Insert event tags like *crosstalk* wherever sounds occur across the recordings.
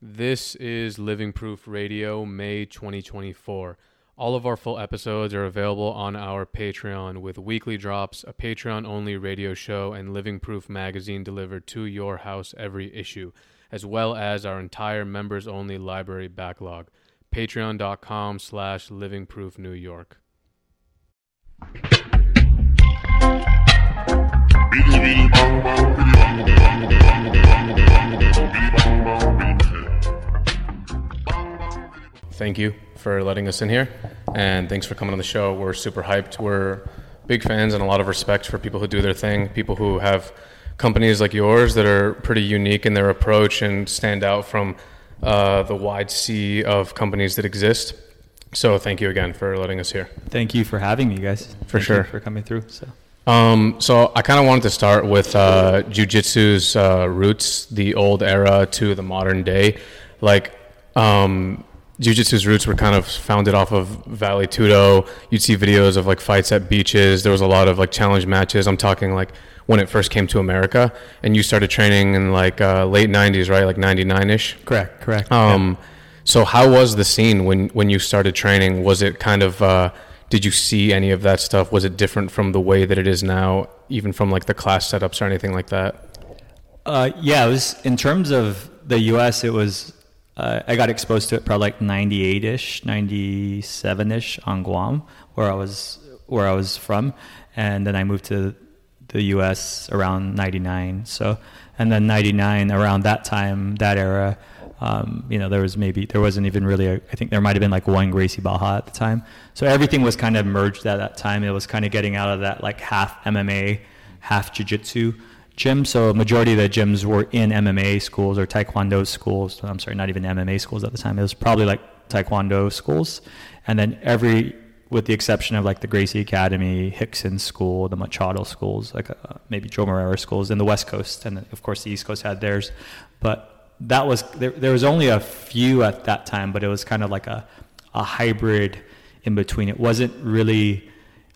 This is Living Proof Radio, May 2024. All of our full episodes are available on our Patreon with weekly drops, a Patreon only radio show, and Living Proof magazine delivered to your house every issue, as well as our entire members only library backlog. Patreon.com slash Living Proof New York. Thank you for letting us in here, and thanks for coming on the show. We're super hyped. We're big fans and a lot of respect for people who do their thing, people who have companies like yours that are pretty unique in their approach and stand out from uh, the wide sea of companies that exist. So thank you again for letting us here. Thank you for having me, guys. For Thank sure. for coming through. So, Um, so I kind of wanted to start with uh, jujitsu's uh, roots, the old era to the modern day. Like, um, jujitsu's roots were kind of founded off of Vale Tudo. You'd see videos of like fights at beaches. There was a lot of like challenge matches. I'm talking like when it first came to America, and you started training in like uh, late '90s, right? Like '99 ish. correct, correct. Um, so how was the scene when when you started training? Was it kind of uh, did you see any of that stuff? Was it different from the way that it is now, even from like the class setups or anything like that? Uh, yeah, it was in terms of the U.S. It was uh, I got exposed to it probably like '98 ish, '97 ish on Guam, where I was where I was from, and then I moved to the U.S. around '99. So, and then '99 around that time, that era. Um, you know, there was maybe there wasn't even really. A, I think there might have been like one Gracie Barra at the time. So everything was kind of merged at that time. It was kind of getting out of that like half MMA, half jiu-jitsu gym. So majority of the gyms were in MMA schools or Taekwondo schools. I'm sorry, not even MMA schools at the time. It was probably like Taekwondo schools, and then every, with the exception of like the Gracie Academy, Rickson School, the Machado schools, like uh, maybe Joe Moreira schools in the West Coast, and of course the East Coast had theirs, but that was there, there was only a few at that time, but it was kind of like a a hybrid in between. It wasn't really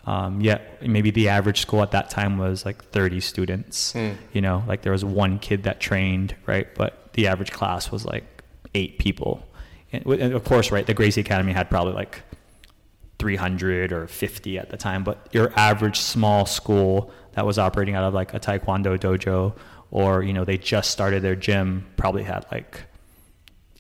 um, yet maybe the average school at that time was like 30 students. You know, like there was one kid that trained, right? But the average class was like eight people. And, and of course, right, the Gracie Academy had probably like 300 or 50 at the time, but your average small school that was operating out of like a Taekwondo dojo or, you know, they just started their gym probably had like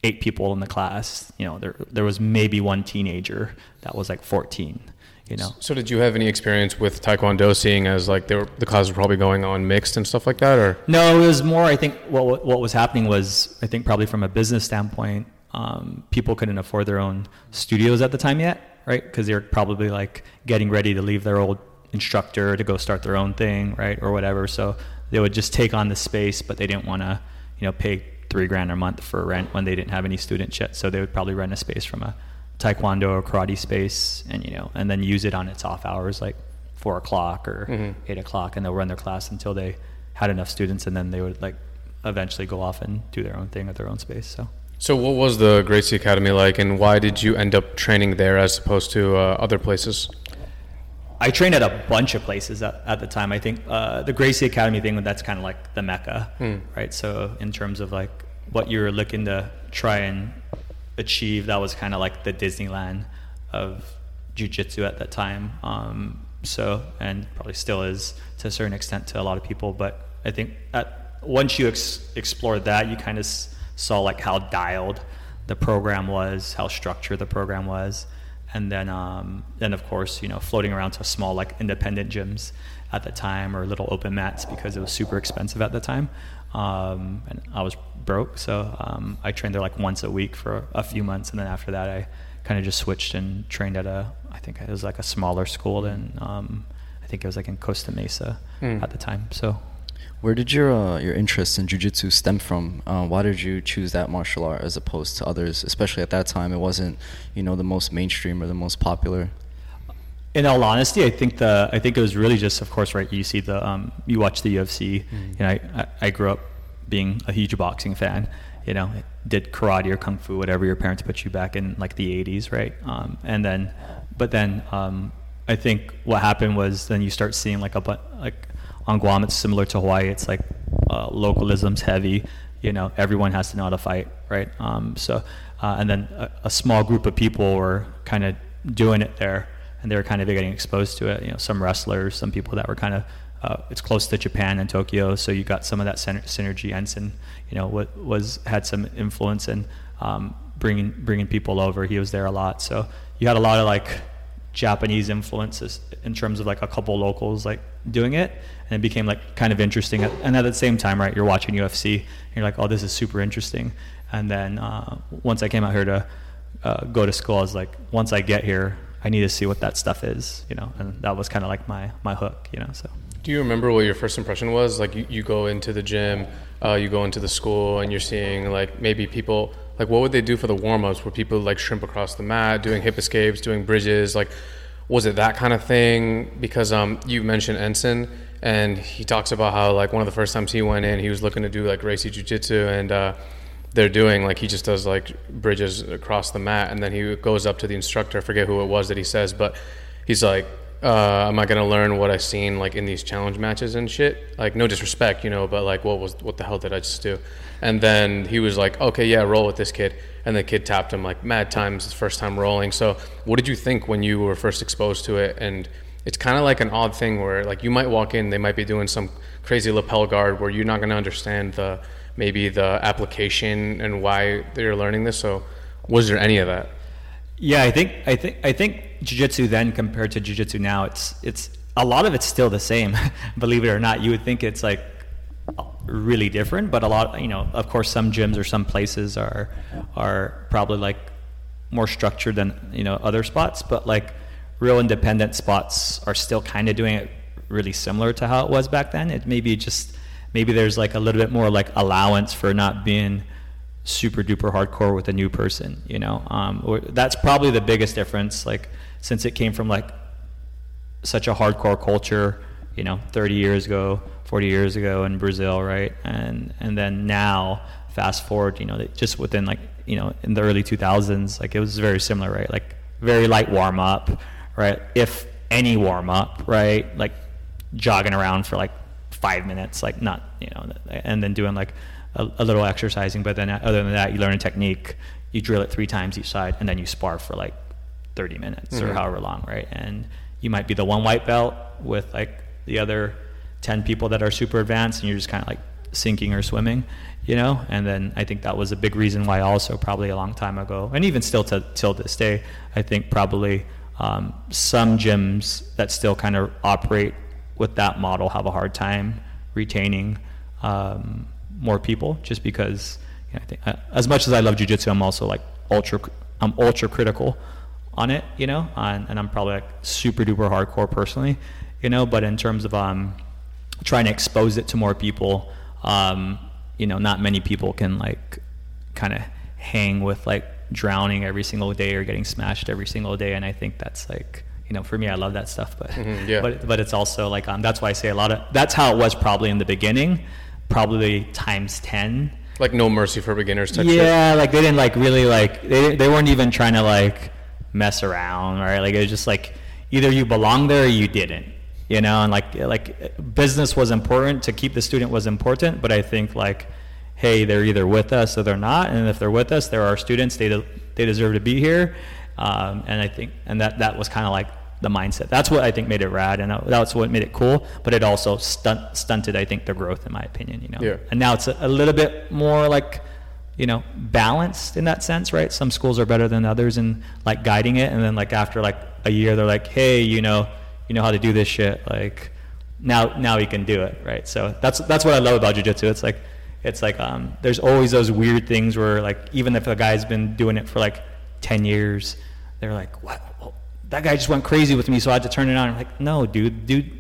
eight people in the class. You know, there there was maybe one teenager that was like 14. You know, So did you have any experience with Taekwondo, seeing as like they were, the classes were probably going on mixed and stuff like that, or? no, it was more. I think what what what was happening was I think probably from a business standpoint, um, people couldn't afford their own studios at the time yet, right? Because they're probably like getting ready to leave their old instructor to go start their own thing, right, or whatever. So they would just take on the space, but they didn't want to, you know, pay three grand a month for rent when they didn't have any students yet. So they would probably rent a space from a taekwondo or karate space, and you know, and then use it on its off hours, like four o'clock or eight o'clock, and they'll run their class until they had enough students, and then they would like eventually go off and do their own thing at their own space. So. So what was the Gracie Academy like, and why did you end up training there as opposed to uh, other places? I trained at a bunch of places at, at the time. I think uh, the Gracie Academy thing, that's kind of like the mecca, right? So in terms of like what you're looking to try and achieve, that was kind of like the Disneyland of jujitsu at that time. Um, so and probably still is to a certain extent to a lot of people. But I think at, once you ex- explored that, you kind of s- saw like how dialed the program was, how structured the program was and then um, then of course you know floating around to small like independent gyms at the time or little open mats because it was super expensive at the time um, and I was broke so um, I trained there like once a week for a few months and then after that I kind of just switched and trained at a I think it was like a smaller school than um, I think it was like in Costa Mesa at the time so Where did your uh, your interest in jujitsu stem from? Uh, why did you choose that martial art as opposed to others? Especially at that time, it wasn't you know the most mainstream or the most popular. In all honesty, I think the I think it was really just, of course, right. You see the um, you watch the UFC. You know, I, I I grew up being a huge boxing fan. You know, did karate or kung fu, whatever your parents put you back in like the '80s, right? Um, and then, but then um, I think what happened was then you start seeing like a bu- like on Guam, it's similar to Hawaii. It's like uh, localism's heavy. you know everyone has to know how to fight, right? Um, so uh, and then a, a small group of people were kind of doing it there, and they were kind of getting exposed to it. You know, some wrestlers, some people that were kind of uh, it's close to Japan and Tokyo, so you got some of that synergy. Enson, you know, what was had some influence in um, bringing bringing people over. He was there a lot, so you had a lot of like Japanese influences in terms of like a couple locals like doing it, and it became like kind of interesting. And at the same time, right, you're watching UFC, and you're like, oh, this is super interesting. And then uh, once I came out here to uh, go to school, I was like, once I get here, I need to see what that stuff is, you know, and that was kind of like my my hook, you know. So. Do you remember what your first impression was? Like you, you go into the gym, uh, you go into the school, and you're seeing like maybe people like what would they do for the warm ups? Where people like shrimp across the mat, doing hip escapes, doing bridges? Like, was it that kind of thing? Because um, you mentioned Enson, and he talks about how like one of the first times he went in, he was looking to do like Gracie Jiu Jitsu, and uh, they're doing like he just does like bridges across the mat, and then he goes up to the instructor. I forget who it was that he says, but he's like uh, am I gonna learn what I've seen like in these challenge matches and shit? Like no disrespect, you know, but like what was what the hell did I just do? And then he was like, okay, yeah, roll with this kid. And the kid tapped him like mad times his first time rolling. So what did you think when you were first exposed to it? And it's kind of like an odd thing where like you might walk in, they might be doing some crazy lapel guard where you're not gonna understand the maybe the application and why they're learning this. So was there any of that? Yeah, I think I think I think jiu-jitsu then compared to jiu-jitsu now, it's it's a lot of it's still the same. *laughs* believe it or not, you would think it's like really different, but a lot, you know, of course, some gyms or some places are are probably like more structured than you know other spots, but like real independent spots are still kind of doing it really similar to how it was back then. It maybe just maybe there's like a little bit more like allowance for not being super duper hardcore with a new person you know? Um, that's probably the biggest difference like since it came from like such a hardcore culture you know 30 years ago 40 years ago in brazil right? And and then now fast forward you know just within like you know in the early 2000s like it was very similar right? Like very light warm up right? If any warm up right? Like jogging around for like five minutes like not you know and then doing like a, a, little exercising, but then other than that, you learn a technique, you drill it three times each side, and then you spar for like 30 minutes mm-hmm. or however long, right? And you might be the one white belt with like the other 10 people that are super advanced, and you're just kind of like sinking or swimming, you know? And then I think that was a big reason why also probably a long time ago, and even still to till this day, I think probably um, some gyms that still kind of operate with that model have a hard time retaining um, more people just because you know, I think uh, as much as I love jujitsu, I'm also like ultra I'm ultra critical on it, you know, and, and I'm probably like super duper hardcore personally, you know, but in terms of um, trying to expose it to more people, um, you know, not many people can like kind of hang with like drowning every single day or getting smashed every single day, and I think that's like you know, for me, I love that stuff, but mm-hmm, yeah. but but it's also like um, that's why I say a lot of that's how it was probably in the beginning, probably times 10 like no mercy for beginners type yeah shit. like they didn't like really like they, they weren't even trying to like mess around right like it was just like either you belong there or you didn't you know and like like business was important to keep the student was important but i think like hey they're either with us or they're not and if they're with us they're our students they, de- they deserve to be here um, and i think and that that was kind of like the mindset. That's what I think made it rad, and that's what made it cool. But it also stunt, stunted, I think, the growth, in my opinion. You know, yeah. and now it's a, a, little bit more like, you know, balanced in that sense, right? Some schools are better than others in like guiding it, and then like after like a year, they're like, hey, you know, you know how to do this shit, like now now you can do it, right? So that's that's what I love about jujitsu. It's like it's like um, there's always those weird things where like even if a guy's been doing it for like 10 years they're like what that guy just went crazy with me, so I had to turn it on. I'm like, no, dude, dude,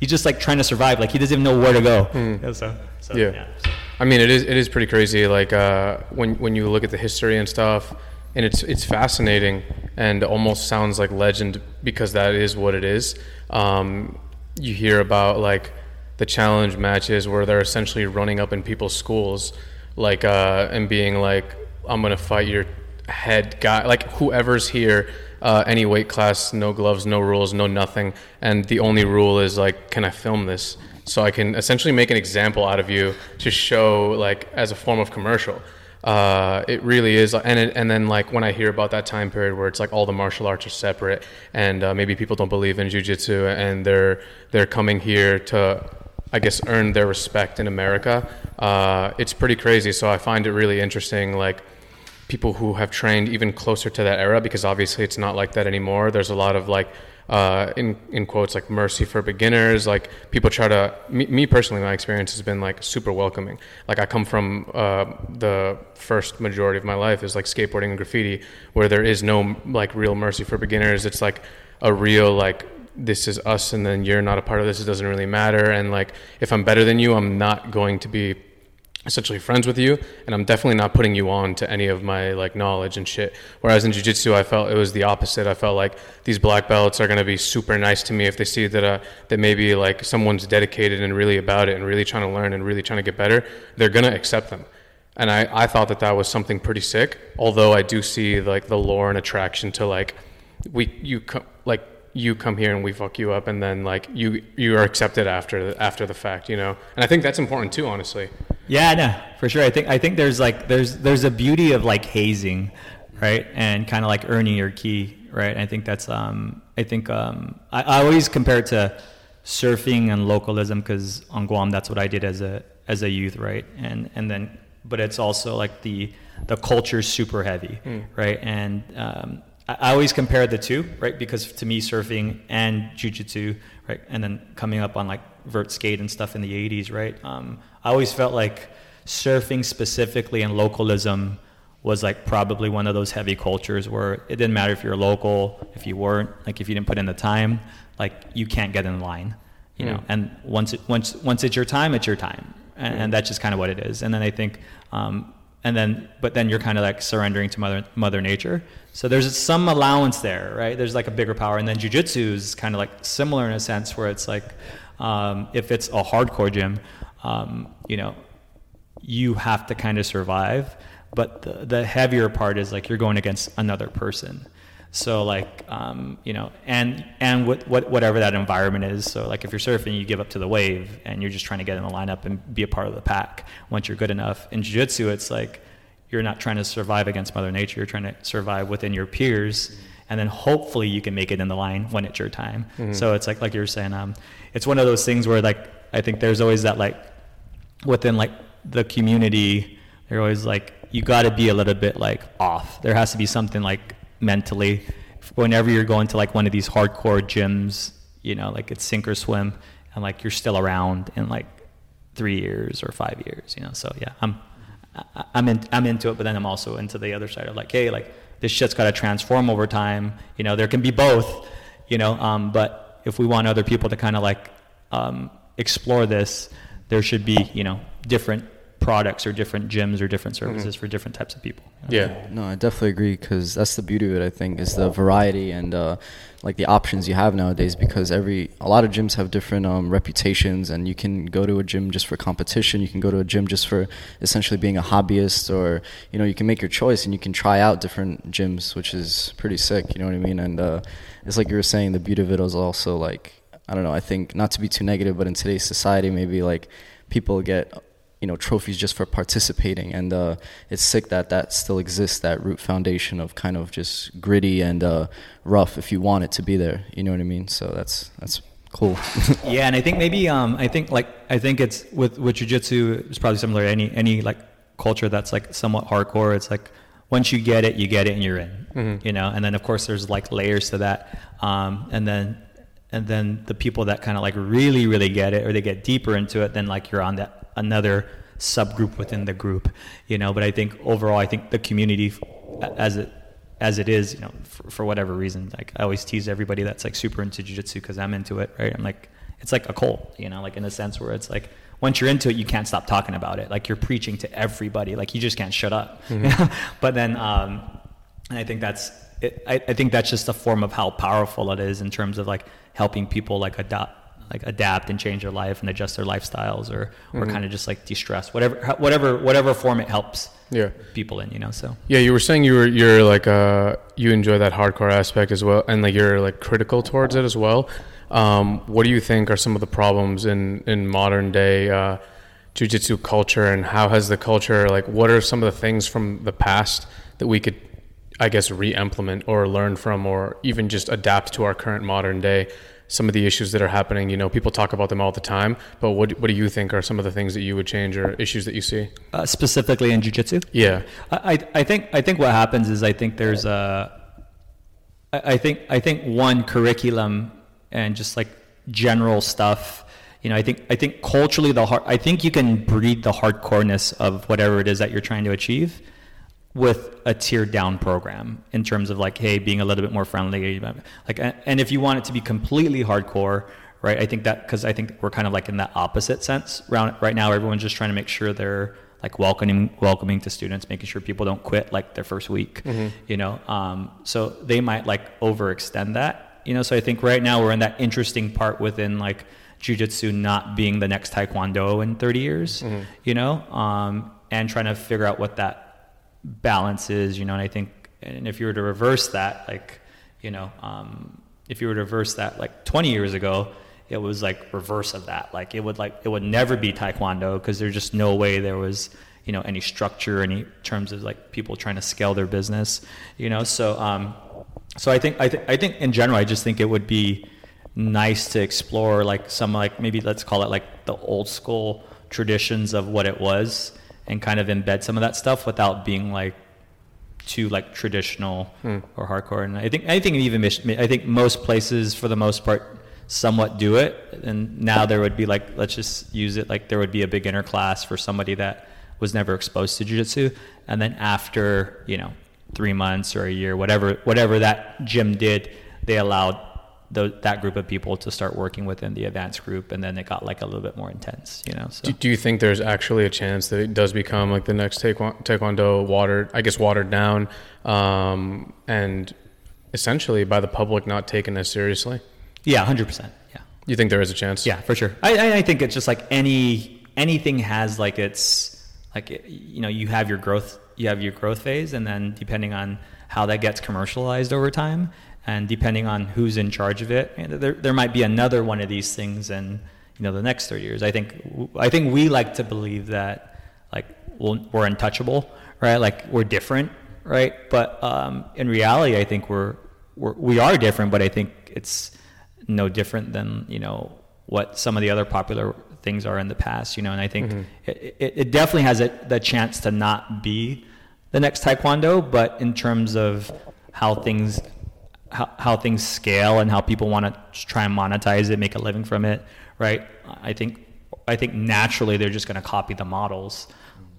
he's just like trying to survive. Like he doesn't even know where to go. Mm. So, so, yeah. yeah so. I mean, it is it is pretty crazy. Like uh, when when you look at the history and stuff, and it's it's fascinating and almost sounds like legend because that is what it is. Um, you hear about like the challenge matches where they're essentially running up in people's schools, like uh, and being like, "I'm gonna fight your head guy, like whoever's here." uh, any weight class, no gloves, no rules, no nothing. And the only rule is like, can I film this? so I can essentially make an example out of you to show like as a form of commercial. Uh, it really is, and it, and then like when I hear about that time period where it's like all the martial arts are separate, and uh, maybe people don't believe in jujitsu, and they're they're coming here to, I guess, earn their respect in America. Uh, it's pretty crazy. So I find it really interesting, like people who have trained even closer to that era, because obviously it's not like that anymore. There's a lot of like uh, in in quotes like mercy for beginners. Like people try to me, me, personally, my experience has been like super welcoming. Like I come from uh, the first majority of my life is like skateboarding and graffiti, where there is no like real mercy for beginners. It's like a real like this is us and then you're not a part of this it doesn't really matter and like if i'm better than you i'm not going to be essentially friends with you and i'm definitely not putting you on to any of my like knowledge and shit. Whereas in jiu-jitsu i felt it was the opposite. I felt like these black belts are going to be super nice to me if they see that uh, that maybe like someone's dedicated and really about it and really trying to learn and really trying to get better they're going to accept them. And I, I thought that that was something pretty sick although i do see like the lore and attraction to like we you like you come here and we fuck you up and then like you you are accepted after the, after the fact you know and i think that's important too honestly yeah, no, for sure. I think I think there's like there's there's a beauty of like hazing, right, and kind of like earning your key, right. I think that's um I think um I, I always compare it to surfing and localism because on Guam that's what I did as a as a youth, right, and and then but it's also like the the culture's super heavy, mm. right, and um, I always compare the two, right? Because to me, surfing and jujitsu, right, and then coming up on like vert skate and stuff in the '80s, right? Um, I always felt like surfing specifically and localism was like probably one of those heavy cultures where it didn't matter if you're local, if you weren't, like if you didn't put in the time, like you can't get in line, you mm. know. And once it once once it's your time, it's your time, and, and that's just kind of what it is. And then I think, um, and then but then you're kind of like surrendering to mother mother nature. So there's some allowance there, right? There's like a bigger power, and then jujitsu is kind of like similar in a sense where it's like um, if it's a hardcore gym um, you know, you have to kind of survive. But the, the heavier part is like you're going against another person. So like um, you know, and and what, what whatever that environment is. So like if you're surfing, you give up to the wave, and you're just trying to get in the lineup and be a part of the pack. Once you're good enough in jiu-jitsu, it's like you're not trying to survive against Mother Nature. You're trying to survive within your peers, and then hopefully you can make it in the line when it's your time. Mm-hmm. So it's like like you were saying, um, it's one of those things where like I think there's always that like within like the community, they're always like, you got to be a little bit like off. There has to be something like mentally. Whenever you're going to like one of these hardcore gyms, you know, like it's sink or swim, and like you're still around in like three years or five years, you know. So yeah, I'm I'm in I'm into it, but then I'm also into the other side of like, hey, like this shit's got to transform over time. You know, there can be both, you know. Um, but if we want other people to kind of like um, explore this, there should be you know different products or different gyms or different mm-hmm. services mm-hmm. for different types of people. Yeah. No, I definitely agree because that's the beauty of it. I think is the variety and uh, like the options you have nowadays. Because every a lot of gyms have different um, reputations, and you can go to a gym just for competition. You can go to a gym just for essentially being a hobbyist, or you know, you can make your choice and you can try out different gyms, which is pretty sick. You know what I mean? And uh, it's like you were saying, the beauty of it is also like I don't know. I think not to be too negative, but in today's society, maybe like people get you know trophies just for participating, and uh, it's sick that that still exists. That root foundation of kind of just gritty and uh, rough, if you want it to be there. You know what I mean? So that's that's cool. *laughs* yeah, and I think maybe um, I think like I think it's with with jujitsu, it's probably similar to any any like culture that's like somewhat hardcore. It's like once you get it, you get it, and you're in. Mm-hmm. You know, and then of course there's like layers to that, um, and then and then the people that kind of like really really get it or they get deeper into it then like you're on that another subgroup within the group you know but i think overall i think the community as it as it is you know for, for whatever reason like i always tease everybody that's like super into jiu-jitsu because i'm into it right? I'm like it's like a cult you know like in a sense where it's like once you're into it you can't stop talking about it. Like you're preaching to everybody. Like you just can't shut up. Mm-hmm. *laughs* but then um and i think that's it, I, I think that's just a form of how powerful it is in terms of like helping people like adapt like adapt and change their life and adjust their lifestyles or or mm-hmm. kind of just like de-stress whatever whatever whatever form it helps yeah people in you know so yeah you were saying you were you're like uh you enjoy that hardcore aspect as well and like you're like critical towards it as well Um, what do you think are some of the problems in in modern day uh, jiu-jitsu culture, and how has the culture like? What are some of the things from the past that we could, I guess, re-implement or learn from, or even just adapt to our current modern day? Some of the issues that are happening, you know, people talk about them all the time, but what what do you think are some of the things that you would change or issues that you see? Uh, specifically in jiu-jitsu? Yeah. I, I I think I think what happens is I think there's a I I think I think one curriculum and just like general stuff. You know, I think I think culturally the hard, I think you can breed the hardcoreness of whatever it is that you're trying to achieve with a tiered down program in terms of like, hey, being a little bit more friendly, like, and if you want it to be completely hardcore, right? I think that because I think we're kind of like in that opposite sense. Right, right now, everyone's just trying to make sure they're like welcoming welcoming to students, making sure people don't quit like their first week, you know. Um, so they might like overextend that, you know. So I think right now we're in that interesting part within like jujitsu not being the next taekwondo in 30 years, you know, um, and trying to figure out what that balance is, you know. And I think, and if you were to reverse that, like, you know, um, if you were to reverse that like 20 years ago, it was like reverse of that. Like it would like it would never be taekwondo because there's just no way there was you know any structure any terms of like people trying to scale their business. You know, so um, so I think I think I think in general I just think it would be nice to explore like some like maybe let's call it like the old school traditions of what it was and kind of embed some of that stuff without being like too like traditional hmm. or hardcore. And I think I think even I think most places for the most part somewhat do it. And now there would be like let's just use it like there would be a beginner class for somebody that was never exposed to jiu-jitsu and then after you know three months or a year whatever whatever that gym did they allowed that group of people to start working within the advanced group and then it got like a little bit more intense you know so Do, do you think there's actually a chance that it does become like the next taekwondo, taekwondo watered, I guess, watered down, um, and essentially by the public not taken as seriously? yeah 100% yeah You think there is a chance? Yeah, for sure. I, I- I think it's just like any anything has like its like you know you have your growth you have your growth phase and then depending on how that gets commercialized over time and depending on who's in charge of it there, there might be another one of these things in you know the next 30 years. I think i think we like to believe that like we're untouchable right? Like we're different right? But um, in reality i think we're, we're we are different but i think it's no different than you know what some of the other popular things are in the past you know? And i think it, it, it definitely has a, the chance to not be the next taekwondo but in terms of how things how, how things scale and how people want to try and monetize it make a living from it right? I think i think naturally they're just going to copy the models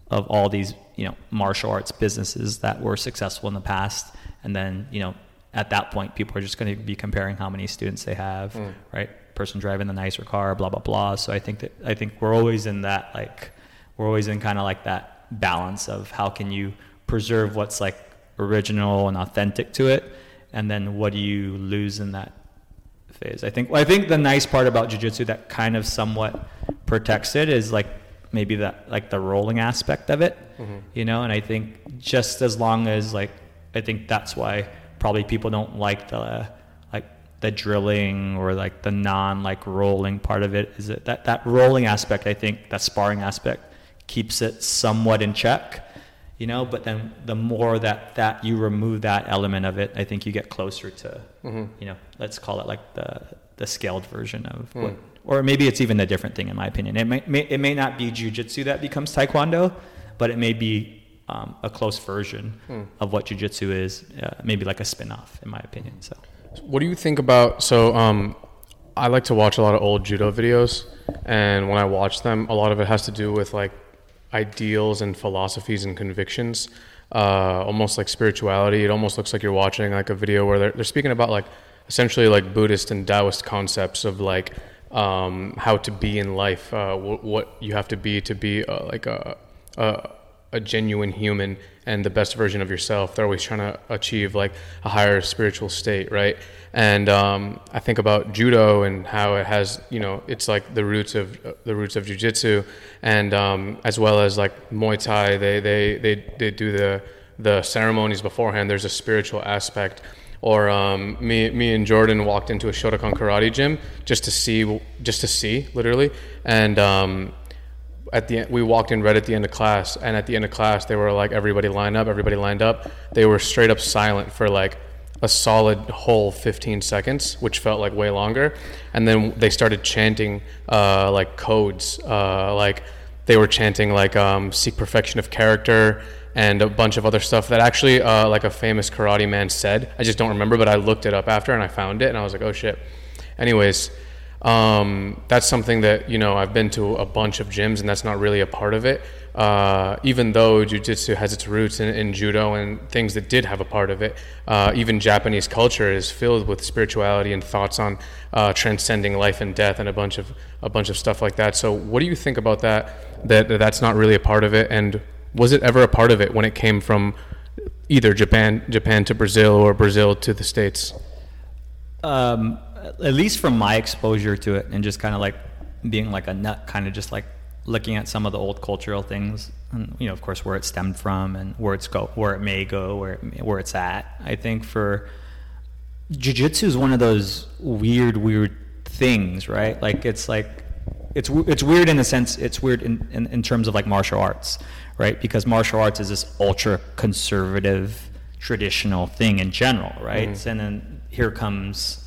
of all these you know martial arts businesses that were successful in the past. And then you know at that point people are just going to be comparing how many students they have hmm. right? Person driving the nicer car blah blah blah. So i think that i think we're always in that like we're always in kind of like that balance of how can you preserve what's like original and authentic to it and then what do you lose in that phase. I think well, I think the nice part about jujitsu that kind of somewhat protects it is like maybe that like the rolling aspect of it, mm-hmm. you know. And I think just as long as like I think that's why probably people don't like the like the drilling or like the non like rolling part of it is it that that rolling aspect I think that sparring aspect keeps it somewhat in check you know but then the more that that you remove that element of it i think you get closer to you know let's call it like the the scaled version of what or maybe it's even a different thing in my opinion. It may, may it may not be jiu-jitsu that becomes taekwondo but it may be um, a close version of what jiu-jitsu is uh, maybe like a spin-off in my opinion so. What do you think about? So, um, I like to watch a lot of old judo videos, and when I watch them, a lot of it has to do with like ideals and philosophies and convictions, uh, almost like spirituality. It almost looks like you're watching like a video where they're, they're speaking about like essentially like Buddhist and Taoist concepts of like um, how to be in life, uh, what, what you have to be to be uh, like a, a a genuine human and the best version of yourself. They're always trying to achieve like a higher spiritual state, right? And um, I think about judo and how it has, you know, it's like the roots of the roots of jujitsu, and um, as well as like Muay Thai. They they they they do the the ceremonies beforehand. There's a spiritual aspect. or um, me me and Jordan walked into a Shotokan karate gym just to see just to see literally, and um, at the end, we walked in right at the end of class, and at the end of class, they were like, everybody line up, everybody lined up. They were straight up silent for like a solid whole 15 seconds, which felt like way longer. And then they started chanting uh, like codes, uh, like they were chanting like um, seek perfection of character and a bunch of other stuff that actually uh, like a famous karate man said. I just don't remember, but I looked it up after and I found it, and I was like, oh shit. Anyways. Um, that's something that you know I've been to a bunch of gyms, and that's not really a part of it. Uh, even though jujitsu has its roots in, in, judo and things that did have a part of it, uh, even Japanese culture is filled with spirituality and thoughts on uh, transcending life and death and a bunch of a bunch of stuff like that. So, what do you think about that? That, that that's not really a part of it, and was it ever a part of it when it came from either Japan Japan to Brazil or Brazil to the states? Um, at least from my exposure to it and just kind of like being like a nut, kind of just like looking at some of the old cultural things and you know of course where it stemmed from and where it's go where it may go where it, where it's at. I think for jiu-jitsu is one of those weird weird things right? Like it's like it's it's weird in the sense it's weird in, in, in terms of like martial arts right? Because martial arts is this ultra conservative traditional thing in general right? Mm. and then here comes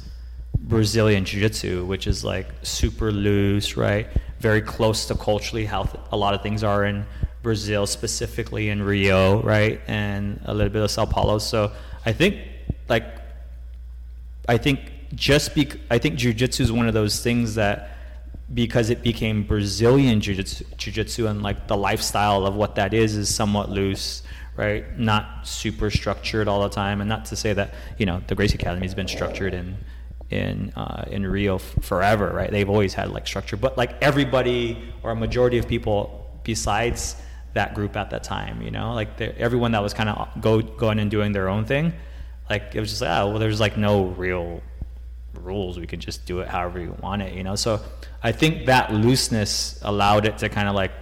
Brazilian Jiu Jitsu, which is like super loose, right? Very close to culturally how th- a lot of things are in Brazil, specifically in Rio, right? And a little bit of Sao Paulo. So I think, like, I think just bec- I think Jiu Jitsu is one of those things that because it became Brazilian Jiu Jitsu and like the lifestyle of what that is is somewhat loose, right? Not super structured all the time. And not to say that, you know, the Gracie Academy has been structured in in uh, in Rio f- forever, right? They've always had like structure, but like everybody or a majority of people besides that group at that time, you know, like everyone that was kind of go going and doing their own thing, like it was just like, oh, well, there's like no real rules. We could just do it however you want it, you know. So I think that looseness allowed it to kind of like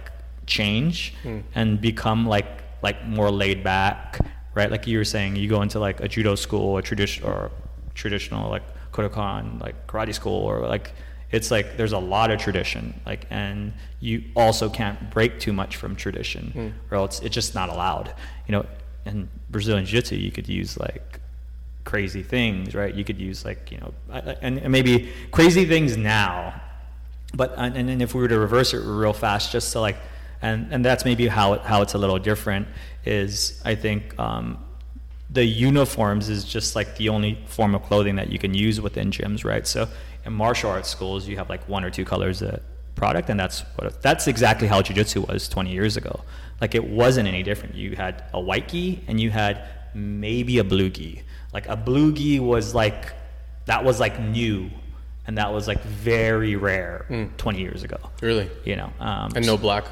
change hmm. and become like like more laid back, right? Like you were saying, you go into like a judo school, a tradition or traditional like Kodokan like karate school or like it's like there's a lot of tradition like and you also can't break too much from tradition mm. or else it's just not allowed you know in brazilian jiu-jitsu you could use like crazy things right you could use like you know and, and maybe crazy things now but and, and if we were to reverse it real fast just to like and and that's maybe how it, how it's a little different is i think um, the uniforms is just like the only form of clothing that you can use within gyms, right? So in martial arts schools, you have like one or two colors of product, and that's what that's exactly how jujitsu was 20 years ago. Like it wasn't any different. You had a white gi and you had maybe a blue gi. Like a blue gi was like that was like new, and that was like very rare mm. 20 years ago. Really? You know. Um, and no black.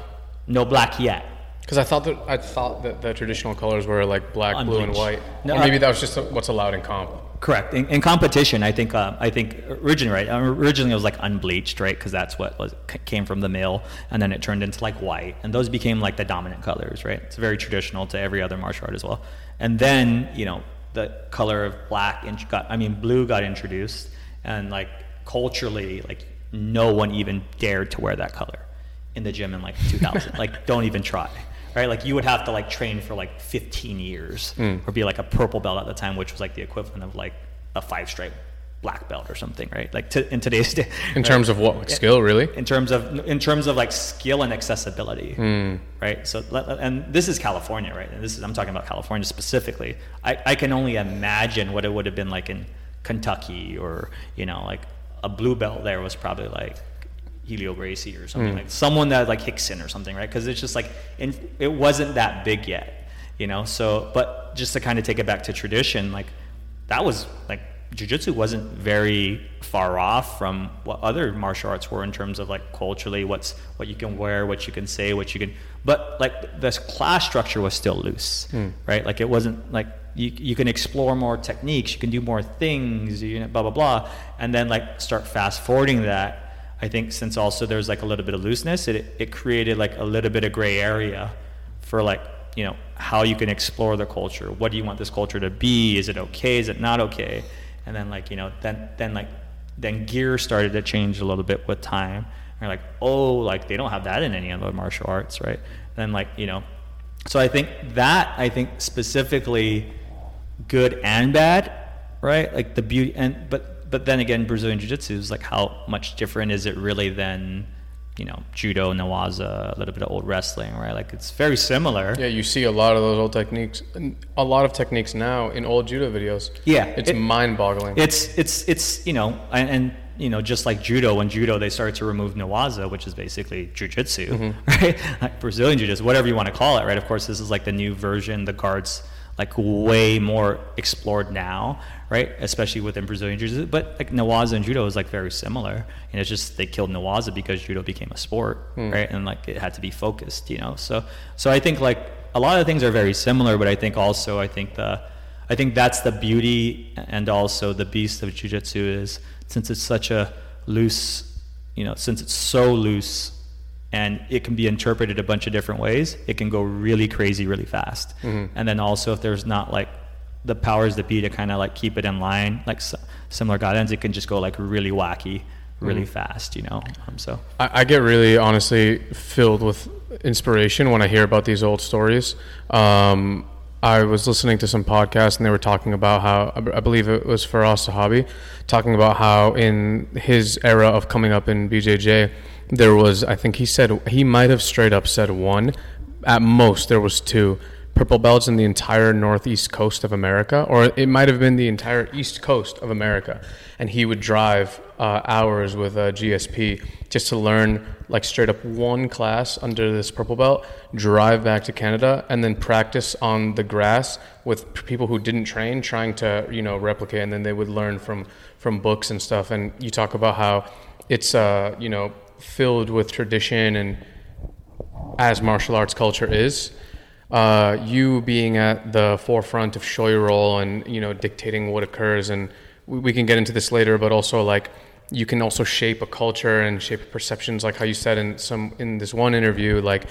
No black yet. Because I thought that I thought that the traditional colors were like black, blue, and white. No, or maybe that was just what's allowed in comp. Correct. In, in competition, I think uh, I think originally right originally it was like unbleached, right? Because that's what was came from the mill, and then it turned into like white, and those became like the dominant colors, right? It's very traditional to every other martial art as well. And then you know the color of black got I mean blue got introduced, and like culturally, like no one even dared to wear that color in the gym in like 2000. *laughs* like don't even try right? Like you would have to like train for like 15 years mm. or be like a purple belt at the time, which was like the equivalent of like a five stripe black belt or something, right? Like to, in today's day. In right? terms of what like skill, really? In terms of in terms of like skill and accessibility, mm. right? So and this is California, right? And this is I'm talking about California specifically. I, I can only imagine what it would have been like in Kentucky or you know like a blue belt there was probably like Helio Gracie or something mm. like someone that like Rickson or something, right? Because it's just like in, it wasn't that big yet, you know. So, but just to kind of take it back to tradition, like that was like jujitsu wasn't very far off from what other martial arts were in terms of like culturally, what's what you can wear, what you can say, what you can. But like this class structure was still loose, mm. right? Like it wasn't like you, you can explore more techniques, you can do more things, you know, blah blah blah, and then like start fast forwarding that I think since also there's like a little bit of looseness, it, it created like a little bit of gray area for like you know how you can explore the culture. What do you want this culture to be? Is it okay? Is it not okay? And then like you know then then like then gear started to change a little bit with time. And you're like oh like they don't have that in any other martial arts, right? And then like you know, so I think that I think specifically good and bad, right? Like the beauty and but but then again, Brazilian Jiu Jitsu is like how much different is it really than you know judo, newaza, a little bit of old wrestling, right? Like it's very similar. Yeah, you see a lot of those old techniques, a lot of techniques now in old judo videos. Yeah, it's it- mind-boggling. It's it's it's you know and, and you know just like judo when judo they started to remove newaza which is basically jujitsu mm-hmm. right *laughs* like Brazilian jiu-jitsu whatever you want to call it right of course this is like the new version the guards like way more explored now right? Especially within Brazilian jiu-jitsu. But like newaza and judo is like very similar. And it's just they killed newaza because judo became a sport hmm. right? And like it had to be focused you know? So so I think like a lot of things are very similar but I think also I think the I think that's the beauty and also the beast of Jiu-Jitsu is since it's such a loose, you know, since it's so loose and it can be interpreted a bunch of different ways, it can go really crazy really fast. Mm-hmm. And then also if there's not like the powers that be to kind of like keep it in line, like s- similar guidelines, it can just go like really wacky, really fast, you know. Um, so I, I get really honestly filled with inspiration when I hear about these old stories. Um, I was listening to some podcast and they were talking about how I believe it was for Firas Zahabi talking about how in his era of coming up in BJJ there was I think he said he might have straight up said one at most there was two purple belts in the entire northeast coast of America, or it might have been the entire east coast of America. And he would drive uh, hours with a GSP just to learn, like straight up one class under this purple belt, drive back to Canada, and then practice on the grass with people who didn't train, trying to you know replicate. And then they would learn from from books and stuff. And you talk about how it's uh, you know filled with tradition and as martial arts culture is, uh, you being at the forefront of Shoyoroll and you know dictating what occurs, and we, we can get into this later, but also like you can also shape a culture and shape perceptions, like how you said in some in this one interview, like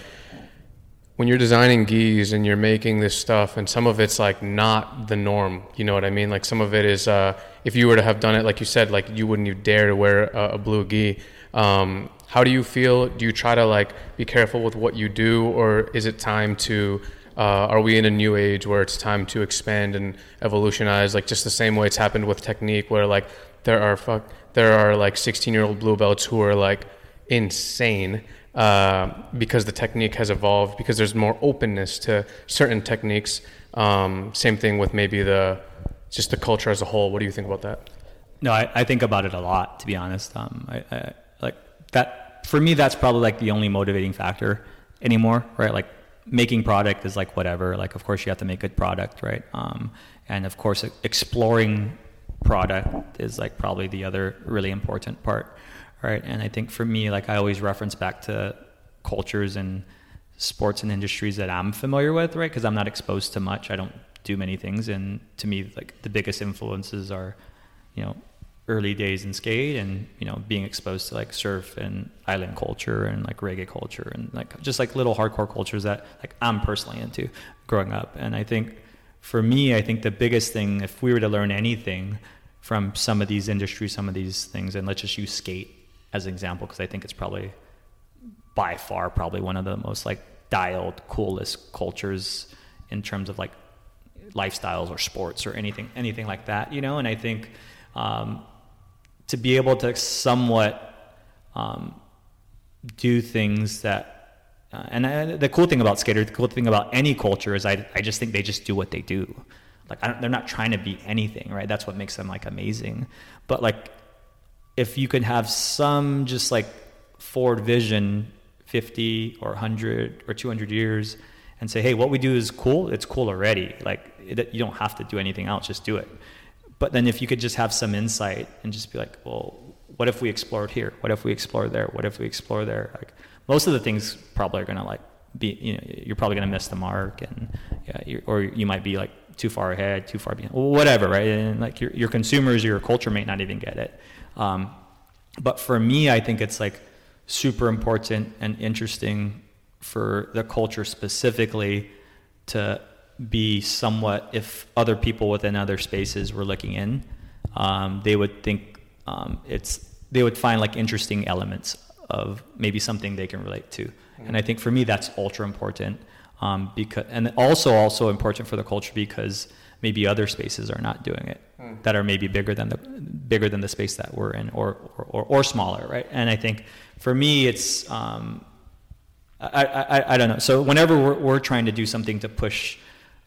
when you're designing gis and you're making this stuff and some of it's like not the norm you know what i mean? Like some of it is uh, if you were to have done it like you said like you wouldn't you dare to wear a, a blue gi um, how do you feel do you try to like be careful with what you do or is it time to uh, are we in a new age where it's time to expand and evolutionize like just the same way it's happened with technique where like there are fuck there are like 16 year old blue belts who are like insane uh, because the technique has evolved, because there's more openness to certain techniques. Um, same thing with maybe the just the culture as a whole. What do you think about that? No, I, I think about it a lot, to be honest. Um, I, I, like that for me, that's probably like the only motivating factor anymore, right? Like making product is like whatever. Like, of course, you have to make good product, right? Um, and of course, exploring product is like probably the other really important part, right? And I think for me, like I always reference back to cultures and sports and industries that I'm familiar with, right? Because I'm not exposed to much. I don't do many things, and to me, like the biggest influences are, you know, early days in skate and you know being exposed to like surf and island culture and like reggae culture and like just like little hardcore cultures that like I'm personally into growing up. And I think for me, I think the biggest thing, if we were to learn anything from some of these industries, some of these things, and let's just use skate as an example, because I think it's probably by far probably one of the most like dialed, coolest cultures in terms of like lifestyles or sports or anything, anything like that, you know. And I think um, to be able to somewhat um, do things that uh, and the cool thing about skater, the cool thing about any culture is I, I just think they just do what they do. Like they're not trying to be anything, right? That's what makes them like amazing. But like, if you could have some just like forward vision, fifty or hundred or two hundred years, and say, hey, what we do is cool. It's cool already. Like it, you don't have to do anything else. Just do it. But then if you could just have some insight and just be like, well, what if we explored here? What if we explore there? What if we explore there? Like most of the things probably are gonna like be you know you're probably gonna miss the mark and yeah, or you might be like too far ahead, too far behind, whatever, right? And like your your consumers, your culture may not even get it. Um, but for me, I think it's like super important and interesting for the culture specifically to be somewhat if other people within other spaces were looking in, um, they would think um, it's they would find like interesting elements of maybe something they can relate to. And I think for me that's ultra important um, because and also also important for the culture because maybe other spaces are not doing it that are maybe bigger than the bigger than the space that we're in or or, or, or smaller right? And i think for me it's um, I, I, I don't know. So whenever we're, we're trying to do something to push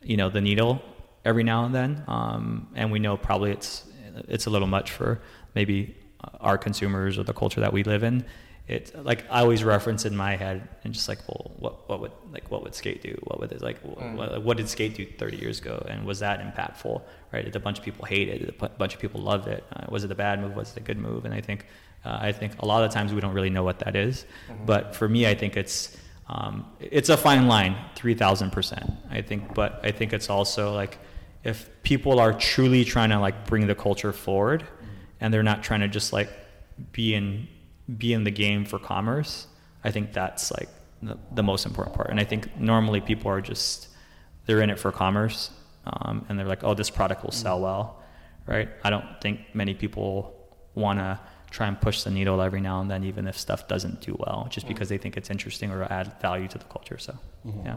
you know the needle every now and then um, and we know probably it's it's a little much for maybe our consumers or the culture that we live in it like I always reference in my head and just like, well, what what would like what would skate do? What would it like? Mm. What, what did skate do 30 years ago? And was that impactful? Right? Did a bunch of people hate it? Did a bunch of people love it? Uh, was it a bad move? Was it a good move? And I think uh, I think a lot of times we don't really know what that is. Mm-hmm. But for me, I think it's um, it's a fine line, three thousand percent. I think, but I think it's also like if people are truly trying to like bring the culture forward, and they're not trying to just like be in be in the game for commerce, I think that's like the, the most important part. And I think normally people are just they're in it for commerce, um, and they're like, oh, this product will sell well, right? I don't think many people want to try and push the needle every now and then, even if stuff doesn't do well, just because they think it's interesting or add value to the culture. So, yeah.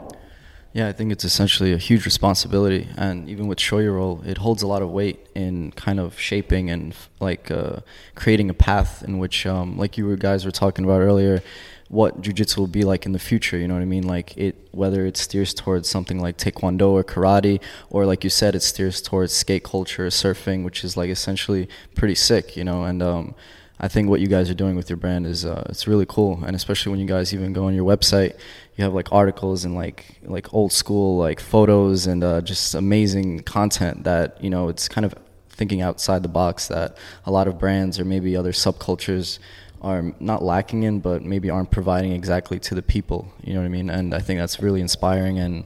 Yeah, I think it's essentially a huge responsibility, and even with Shoyoroll, it holds a lot of weight in kind of shaping and like uh, creating a path in which, um, like you guys were talking about earlier, what jujitsu will be like in the future. You know what I mean? Like it, whether it steers towards something like taekwondo or karate, or like you said, it steers towards skate culture, surfing, which is like essentially pretty sick. You know, and um, I think what you guys are doing with your brand is uh, it's really cool, and especially when you guys even go on your website, you have like articles and like like old school like photos and uh, just amazing content that you know it's kind of thinking outside the box that a lot of brands or maybe other subcultures are not lacking in, but maybe aren't providing exactly to the people. You know what I mean? And I think that's really inspiring and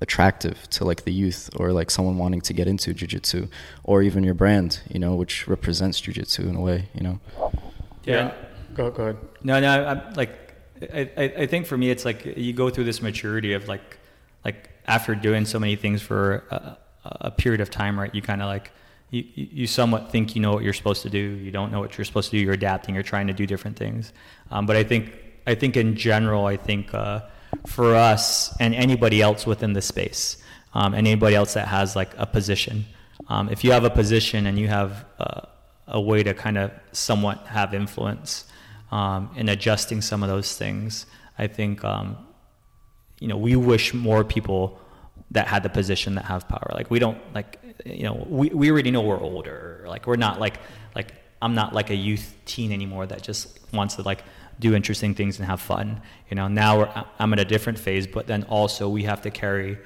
attractive to like the youth or like someone wanting to get into jujitsu or even your brand, you know, which represents jujitsu in a way, you know. Yeah. Go, go ahead. No, no, I'm like, I, I, I think for me, it's like you go through this maturity of like, like after doing so many things for a, a period of time, right? You kind of like, you, you somewhat think you know what you're supposed to do. You don't know what you're supposed to do. You're adapting. You're trying to do different things. Um, but I think, I think in general, I think uh, for us and anybody else within the space, um, and anybody else that has like a position, um, if you have a position and you have uh, a way to kind of somewhat have influence um, in adjusting some of those things, I think um, you know we wish more people that had the position that have power. Like we don't like you know we, we already know we're older. Like we're not like like I'm not like a youth teen anymore that just wants to like do interesting things and have fun. You know now I'm at a different phase, but then also we have to carry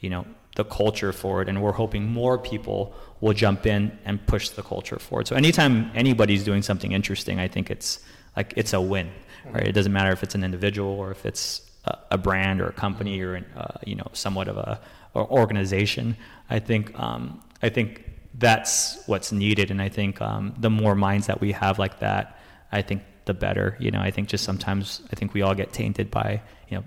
you know the culture forward, and we're hoping more people will jump in and push the culture forward. So anytime anybody's doing something interesting, I think it's like it's a win, right? It doesn't matter if it's an individual or if it's a, a brand or a company or an, uh, you know somewhat of a or organization. I think um, I think that's what's needed, and I think um, the more minds that we have like that, I think the better. You know, I think just sometimes I think we all get tainted by you know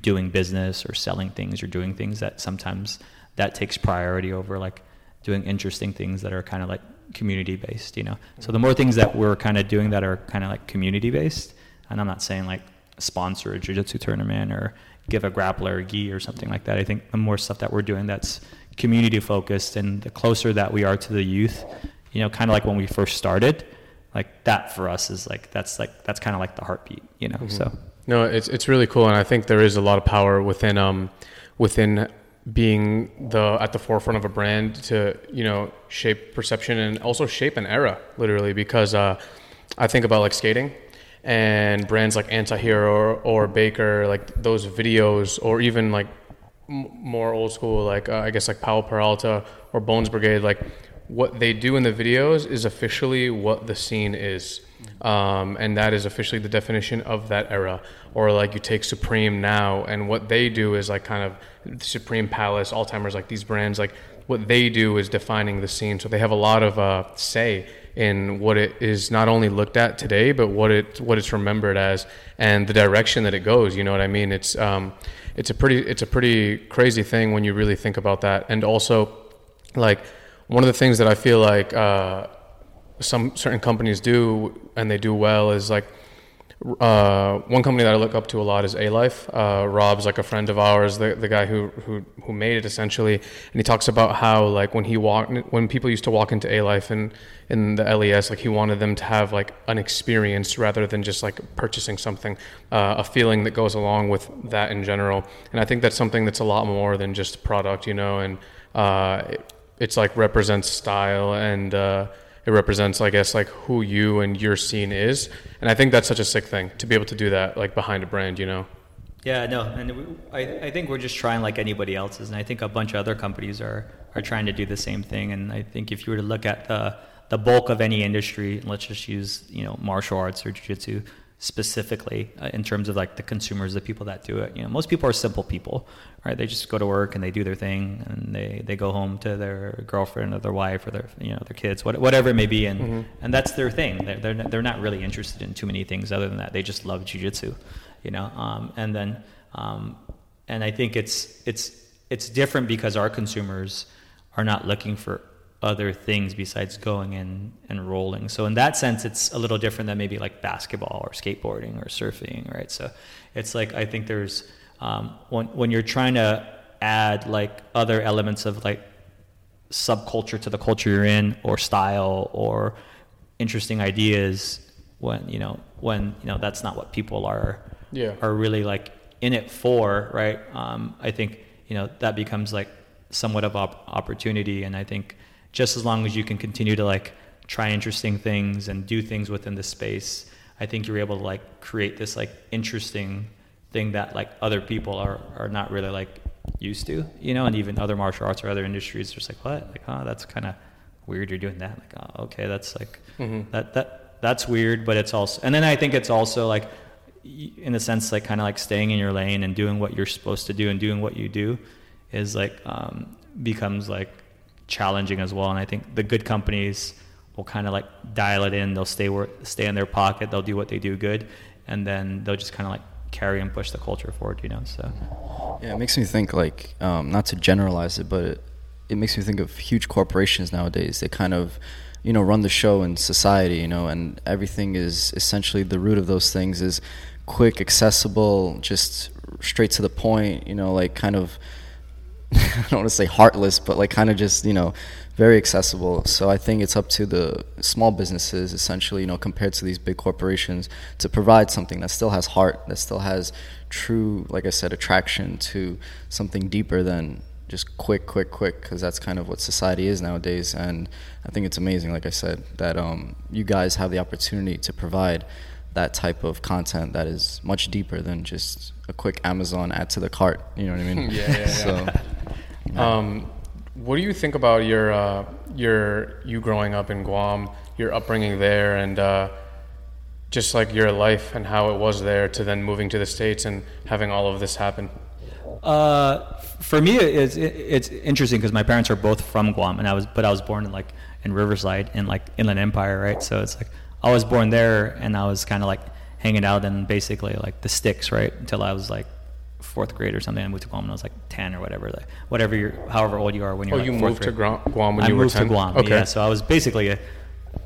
doing business or selling things or doing things that sometimes that takes priority over like doing interesting things that are kind of like community based you know so the more things that we're kind of doing that are kind of like community based and i'm not saying like sponsor a jiu-jitsu tournament or give a grappler a gi or something like that i think the more stuff that we're doing that's community focused and the closer that we are to the youth you know kind of like when we first started like that for us is like that's like that's kind of like the heartbeat you know so. No, it's it's really cool, and I think there is a lot of power within um within being the at the forefront of a brand to you know shape perception and also shape an era literally because uh, I think about like skating and brands like Antihero or, or Baker like those videos or even like m- more old school like uh, I guess like Powell Peralta or Bones Brigade like what they do in the videos is officially what the scene is um, and that is officially the definition of that era or like you take supreme now and what they do is like kind of supreme palace alzheimer's like these brands like what they do is defining the scene so they have a lot of uh, say in what it is not only looked at today, but what it what it's remembered as and the direction that it goes. You know what I mean? It's um, it's a pretty it's a pretty crazy thing when you really think about that. And also, like one of the things that I feel like uh, some certain companies do and they do well is like uh, one company that I look up to a lot is Alife. Uh, Rob's like a friend of ours, the, the guy who, who who made it essentially, and he talks about how like when he walked when people used to walk into Alife and in the LES, like he wanted them to have like an experience rather than just like purchasing something, uh, a feeling that goes along with that in general. And I think that's something that's a lot more than just product, you know, and uh, it's like represents style and uh, it represents, I guess, like who you and your scene is. And I think that's such a sick thing to be able to do that, like behind a brand, you know. Yeah, no, and we, I, I think we're just trying like anybody else's, and I think a bunch of other companies are are trying to do the same thing. And I think if you were to look at the the bulk of any industry, let's just use you know martial arts or jiu-jitsu, specifically uh, in terms of like the consumers, the people that do it. You know, most people are simple people, right? They just go to work and they do their thing, and they, they go home to their girlfriend or their wife or their you know their kids, what, whatever it may be, and mm-hmm. and that's their thing. They're they're not, they're not really interested in too many things other than that. They just love jujitsu, you know. Um, and then um, and I think it's it's it's different because our consumers are not looking for other things besides going and, and rolling. So in that sense, it's a little different than maybe like basketball or skateboarding or surfing, right? So it's like I think there's um, when when you're trying to add like other elements of like subculture to the culture you're in or style or interesting ideas when you know when you know that's not what people are yeah. are really like in it for right um, i think you know that becomes like somewhat of op- opportunity and i think just as long as you can continue to like try interesting things and do things within the space, I think you're able to like create this like interesting thing that like other people are are not really like used to, you know, and even other martial arts or other industries, just like what, like oh, that's kind of weird. You're doing that, like oh, okay, that's like mm-hmm. that that that's weird, but it's also, and then I think it's also like in a sense like kind of like staying in your lane and doing what you're supposed to do and doing what you do is like um, becomes like challenging as well. And I think the good companies will kind of like dial it in. They'll stay where, stay in their pocket. They'll do what they do good, and then they'll just kind of like carry and push the culture forward. You know, so yeah, it makes me think like um, not to generalize it, but it, it makes me think of huge corporations nowadays. They kind of you know run the show in society you know and everything is essentially the root of those things is quick accessible just straight to the point you know like kind of *laughs* I don't want to say heartless, but like kind of just you know very accessible. So I think it's up to the small businesses essentially, you know, compared to these big corporations, to provide something that still has heart, that still has true, like I said, attraction to something deeper than just quick, quick, quick, because that's kind of what society is nowadays. And I think it's amazing, like I said, that um, you guys have the opportunity to provide that type of content that is much deeper than just a quick Amazon add to the cart. You know what I mean? *laughs* yeah, yeah, yeah. *laughs* So, um, what do you think about your uh, your you growing up in Guam, your upbringing there, and uh, just like your life and how it was there to then moving to the states and having all of this happen? Uh, for me, it's it's interesting because my parents are both from Guam, and I was but I was born in like in Riverside in like Inland Empire, right? So it's like I was born there, and I was kind of like hanging out in basically like the sticks, right, until I was like fourth grade or something. I moved to Guam when I was like ten or whatever, like whatever you're, however old you are when you're. Oh, like you moved grade. to Guam when I you were ten. I moved to Guam. Okay. Yeah, so I was basically a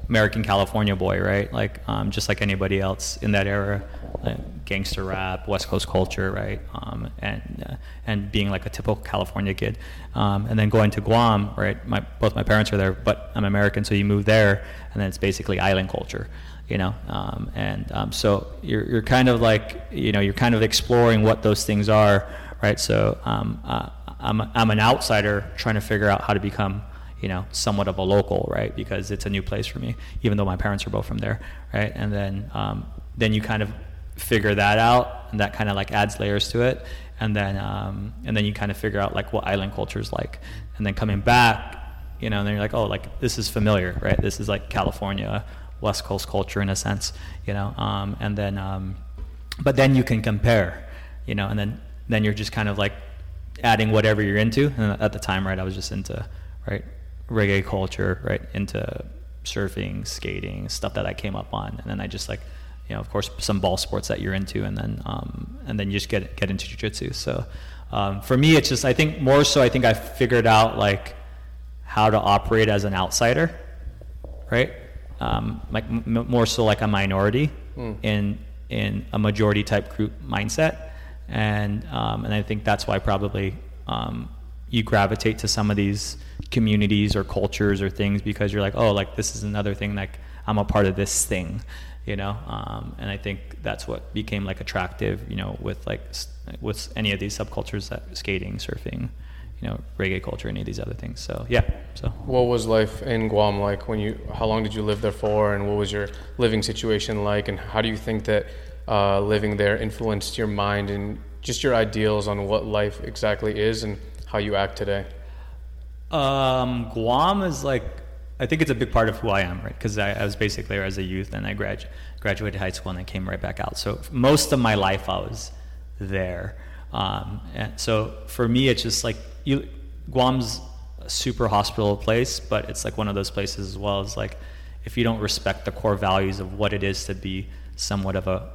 American California boy, right? Like um, just like anybody else in that era, like gangster rap, West Coast culture, right? Um, and uh, and being like a typical California kid, um, and then going to Guam, right? My both my parents are there, but I'm American, so you move there, and then it's basically island culture you know um, and um, so you're, you're kind of like you know you're kind of exploring what those things are right? So um, uh, I'm, I'm an outsider trying to figure out how to become you know somewhat of a local right? Because it's a new place for me even though my parents are both from there right? And then um, then you kind of figure that out and that kind of like adds layers to it. And then um, and then you kind of figure out like what island culture is like. And then coming back you know and then you're like oh like this is familiar right? This is like california West Coast culture in a sense, you know. Um, and then, um, but then you can compare, you know, and then then you're just kind of like adding whatever you're into. And at the time, right, I was just into right reggae culture, right, into surfing, skating, stuff that I came up on, and then I just like, you know, of course, some ball sports that you're into, and then um, and then you just get get into jujitsu. So um, for me, it's just I think more so I think I figured out like how to operate as an outsider, right? Um, like m- more so like a minority Mm. in in a majority type group mindset, and um, and I think that's why probably um, you gravitate to some of these communities or cultures or things because you're like, oh, like this is another thing like I'm a part of this thing, you know. Um, and I think that's what became like attractive, you know, with like with any of these subcultures that skating, surfing, you know, reggae culture, any of these other things. So yeah, so. What was life in Guam like when you? How long did you live there for, and what was your living situation like? And how do you think that uh, living there influenced your mind and just your ideals on what life exactly is and how you act today? Um, Guam is like, I think it's a big part of who I am, right? Because I, I was basically there as a youth, and I gradu- graduated high school, and I came right back out. So most of my life, I was there. Um, and so for me, it's just like you, Guam's a super hospitable place, but it's like one of those places as well. As like, if you don't respect the core values of what it is to be somewhat of a,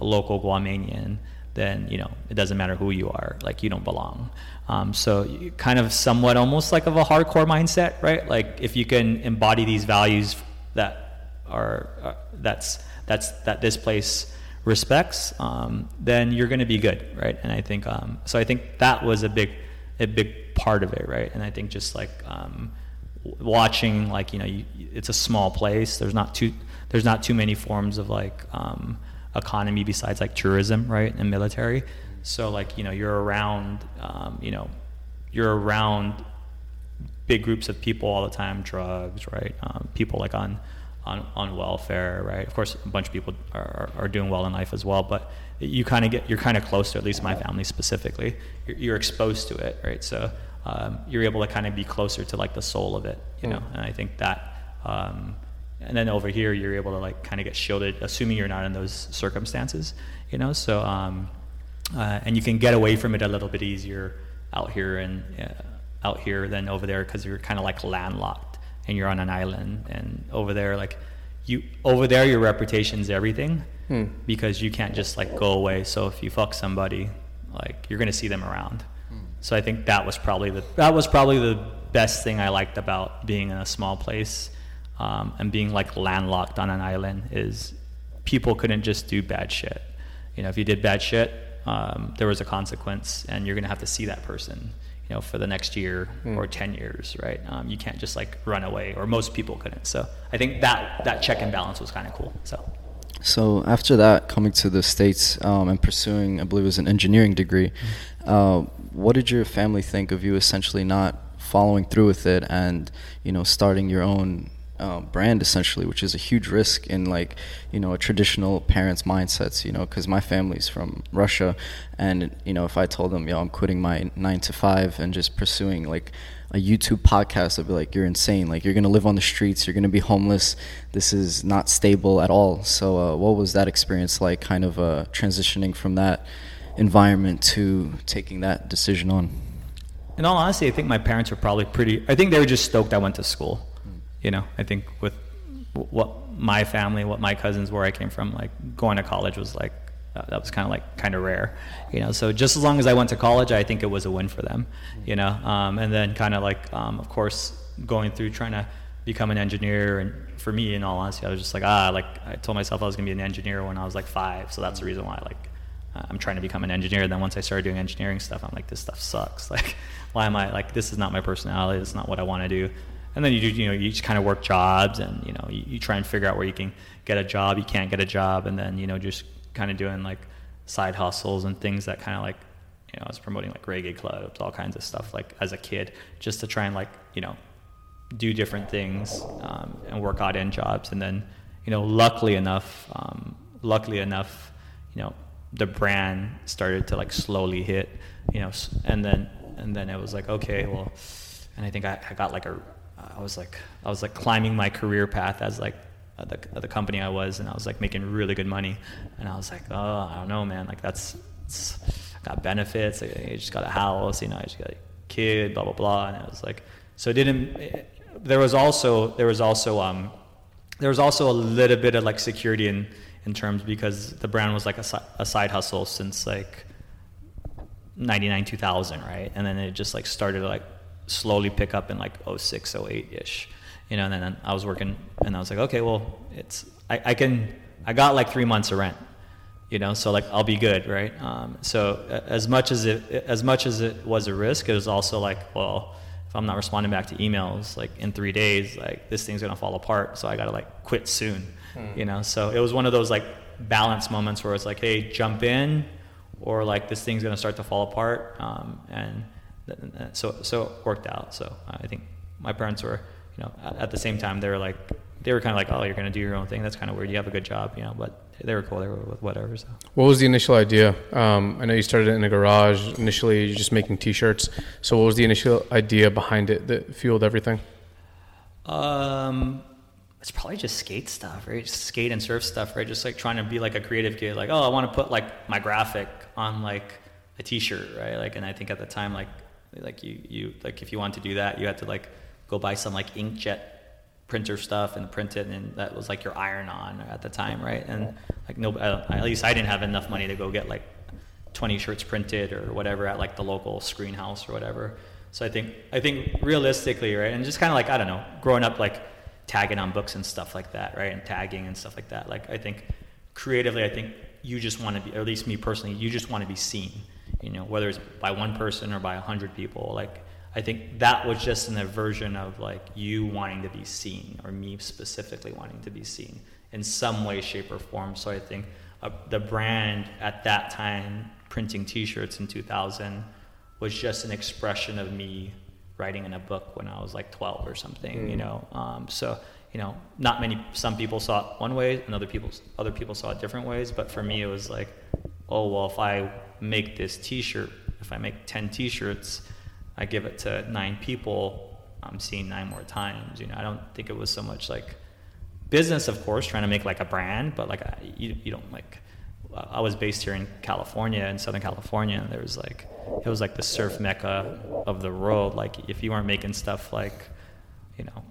a local Guamanian, then you know it doesn't matter who you are. Like you don't belong. Um, so kind of somewhat almost like of a hardcore mindset, right? Like if you can embody these values that are uh, that's that's that this place respects, um, then you're going to be good, right? And I think um, so. I think that was a big a big part of it, right? And I think just like um, watching, like you know, you, it's a small place. There's not too there's not too many forms of like um, economy besides like tourism, right, and military. So like you know, you're around, um, you know, you're around big groups of people all the time, drugs, right? Um, people like on, on on welfare, right? Of course, a bunch of people are, are, are doing well in life as well, but you kind of get you're kind of close to at least my family specifically. You're, you're exposed to it, right? So um, you're able to kind of be closer to like the soul of it, you know. And I think that. Um, and then over here, you're able to like kind of get shielded, assuming you're not in those circumstances, you know. So um, uh, and you can get away from it a little bit easier out here and uh, out here than over there because you're kind of like landlocked and you're on an island and over there like you over there your reputation's everything because you can't just like go away. So if you fuck somebody like you're gonna see them around. So i think that was probably the that was probably the best thing i liked about being in a small place um, and being like landlocked on an island is people couldn't just do bad shit. You know if you did bad shit um, there was a consequence and you're going to have to see that person you know for the next year or 10 years right? Um, you can't just like run away or most people couldn't. So i think that that check and balance was kind of cool so So after that, coming to the states um, and pursuing, I believe, it was an engineering degree. Uh, what did your family think of you essentially not following through with it and you know starting your own uh, brand essentially, which is a huge risk in like you know a traditional parents' mindsets. You know, because my family's from Russia, and you know if I told them, yo, I'm quitting my nine to five and just pursuing like a YouTube podcast, I'd be like, you're insane. Like, you're to live on the streets. You're to be homeless. This is not stable at all. So, uh, what was that experience like, kind of uh, transitioning from that environment to taking that decision on? in all honesty i think my parents were probably pretty i think they were just stoked i went to school you know i think with what my family what my cousins where i came from like going to college was like uh, that was kind of like kind of rare you know so just as long as i went to college i think it was a win for them you know um, and then kind of like um, of course going through trying to become an engineer and for me in all honesty i was just like ah like i told myself i was to be an engineer when i was like five so that's the reason why like I'm trying to become an engineer. And Then once I started doing engineering stuff, I'm like, this stuff sucks. *laughs* Like, why am I like, this is not my personality. Is not what I want to do. And then you do, you know, you just kind of work jobs and, you know, you, you try and figure out where you can get a job. You can't get a job. And then, you know, just kind of doing like side hustles and things that kind of like, you know, I was promoting like reggae clubs, all kinds of stuff like as a kid, just to try and like, you know, do different things um, and work odd end jobs. And then, you know, luckily enough, um, luckily enough, you know, the brand started to like slowly hit, you know, and then and then it was like okay, well, and I think I, I got like a, I was like I was like climbing my career path as like the, the company I was, and I was like making really good money, and I was like, oh, I don't know, man, like that's, I got benefits, I, I just got a house, you know, I just got a kid, blah blah blah, and it was like, so it didn't. It, there was also there was also um there was also a little bit of like security in in terms because the brand was like a, a side hustle since like 99 2000 right? And then it just like started like slowly pick up in like 06 08 ish you know and then i was working and i was like okay well it's i, I can i got like three months of rent you know so like i'll be good right? Um, so as much as it as much as it was a risk it was also like well if i'm not responding back to emails like in three days like this thing's gonna fall apart so i gotta like quit soon you know? So it was one of those like balance moments where it's like hey jump in or like this thing's gonna start to fall apart um, and so so it worked out so i think my parents were you know at, at the same time they were like they were kind of like oh you're gonna do your own thing that's kind of weird you have a good job you know but they were cool they were with whatever so What was the initial idea? Um, I know you started it in a garage. Initially, you're just making T-shirts. So, what was the initial idea behind it that fueled everything? Um, it's probably just skate stuff, right? Just skate and surf stuff, right? Just like trying to be like a creative kid, like oh, I want to put like my graphic on like a T-shirt, right? Like, and I think at the time, like, like you, you, like if you want to do that, you had to like go buy some like inkjet printer stuff and print it, and that was like your iron on at the time, right? And like no, at least I didn't have enough money to go get like 20 shirts printed or whatever at like the local screen house or whatever. So I think I think realistically, right, and just kind of like I don't know, growing up like tagging on books and stuff like that, right, and tagging and stuff like that. Like I think creatively, I think you just want to be, or at least me personally, you just want to be seen. You know, whether it's by one person or by a hundred people. Like I think that was just an aversion of like you wanting to be seen, or me specifically wanting to be seen in some way, shape, or form. So I think uh, the brand at that time, printing T-shirts in 2000, was just an expression of me writing in a book when I was like 12 or something. You know, um, so you know, not many. Some people saw it one way, and other people other people saw it different ways. But for me, it was like, oh well, if I make this T-shirt, if I make 10 T-shirts, I give it to nine people, I'm seeing nine more times. You know, I don't think it was so much like business, of course, trying to make like a brand, but like I- you, you don't like. I was based here in California, in Southern California, and there was like it was like the surf mecca of the world. Like if you weren't making stuff like, you know,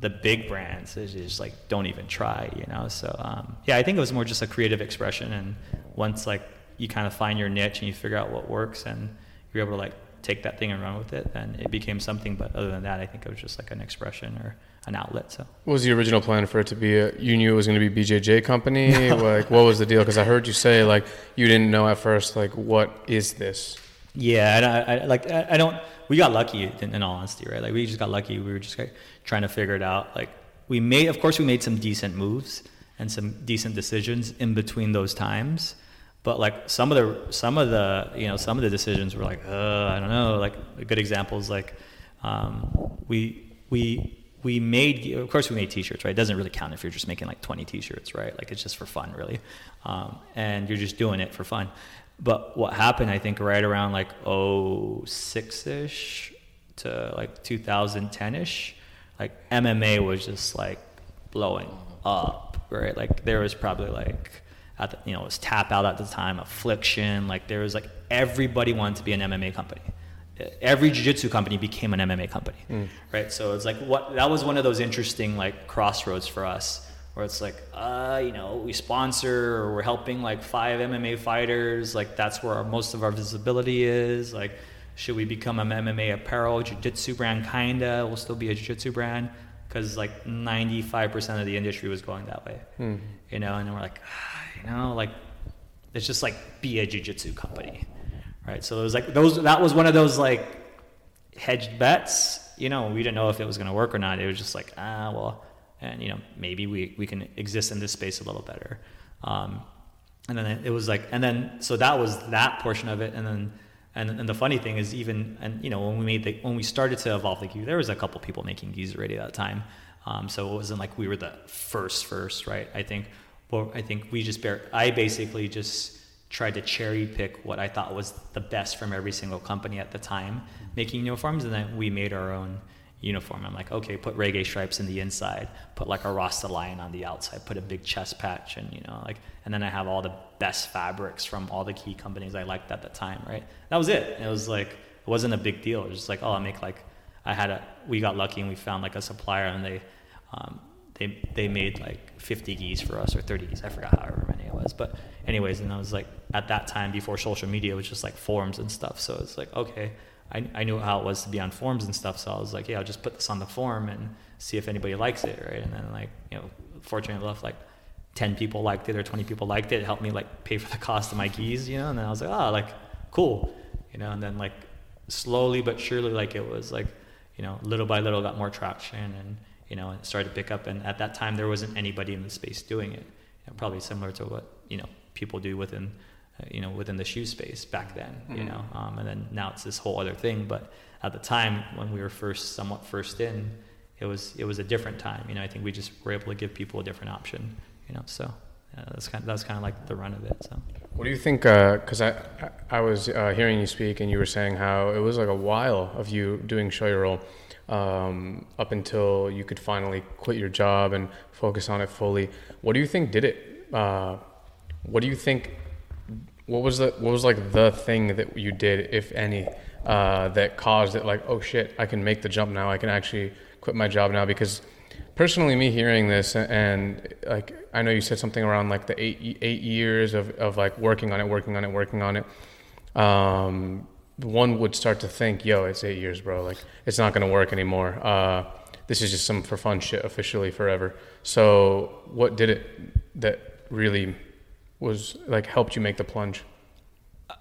the big brands, it's just like don't even try, you know. So um, yeah, I think it was more just a creative expression, and once like you kind of find your niche and you figure out what works, and you're able to like take that thing and run with it, then it became something. But other than that, I think it was just like an expression or an outlet. So. What was the original plan for it to be? A, you knew it was going to be BJJ company. *laughs* Like, what was the deal? Because I heard you say like you didn't know at first. Like, what is this? Yeah, and I, I like I I don't. We got lucky in, in all honesty, right? Like we just got lucky. We were just like, trying to figure it out. Like we made, of course, we made some decent moves and some decent decisions in between those times. But like some of the some of the you know some of the decisions were like, uh, I don't know. Like a good examples like um, we we we made of course we made t-shirts right? It doesn't really count if you're just making like 20 t-shirts right? Like it's just for fun really. Um, and you're just doing it for fun. But what happened i think right around like 06ish to like 2010ish like mma was just like blowing up right? Like there was probably like at the, you know it was Tapout at the time affliction like there was like everybody wanted to be an mma company every jiu-jitsu company became an MMA company, right? So it's like what that was one of those interesting like crossroads for us, where it's like, uh, you know, we sponsor or we're helping like five MMA fighters, like that's where our, most of our visibility is. Like, should we become an MMA apparel jiu-jitsu brand? Kinda, we'll still be a jiu-jitsu brand because like 95% of the industry was going that way, you know. And then we're like, ah, you know, like it's just like be a jiu-jitsu company right? So it was like those that was one of those like hedged bets. You know we didn't know if it was going to work or not. It was just like ah well and you know maybe we, we can exist in this space a little better. Um, and then it, it was like and then so that was that portion of it. And then and, and the funny thing is even and you know when we made the when we started to evolve the gi there was a couple people making gis already at that time. Um, so it wasn't like we were the first first right? I think well i think we just bear i basically just tried to cherry pick what I thought was the best from every single company at the time making new forms and then we made our own uniform. I'm like, okay, put reggae stripes in the inside, put like a Rasta lion on the outside, put a big chest patch, and you know, like, and then I have all the best fabrics from all the key companies I liked at the time, right? That was it. It was like, it wasn't a big deal. It was just like, oh, I make like, I had a, we got lucky and we found like a supplier, and they, um, they they made like 50 gis for us or 30 gis. I forgot however many it was. But anyways, and I was like at that time before social media, it was just like forums and stuff. So it's like okay, I I knew how it was to be on forms and stuff. So I was like, yeah, I'll just put this on the form and see if anybody likes it, right? And then like you know, fortunately enough, like 10 people liked it or 20 people liked it. It helped me like pay for the cost of my gis, you know. And then I was like, oh, like cool, you know. And then like slowly but surely, like it was like you know, little by little, got more traction and you know, it started to pick up. And at that time, there wasn't anybody in the space doing it. You know, probably similar to what you know people do within, you know, within the shoe space back then. Mm-hmm. You know, um, and then now it's this whole other thing. But at the time when we were first, somewhat first in, it was it was a different time. You know, I think we just were able to give people a different option. You know, so uh, that's kind of, that's kind of like the run of it. So. What do you think? Because uh, I I was uh, hearing you speak, and you were saying how it was like a while of you doing Shoyoroll. um, up until you could finally quit your job and focus on it fully. What do you think did it? Uh, what do you think? What was the what was like the thing that you did, if any, uh, that caused it? Like, oh shit, I can make the jump now. I can actually quit my job now because personally me hearing this and like i know you said something around like the eight eight years of, of like working on it working on it working on it um, one would start to think, yo, it's eight years, bro. Like, it's not to work anymore. Uh, this is just some for fun shit officially forever. So, what did it that really was like helped you make the plunge?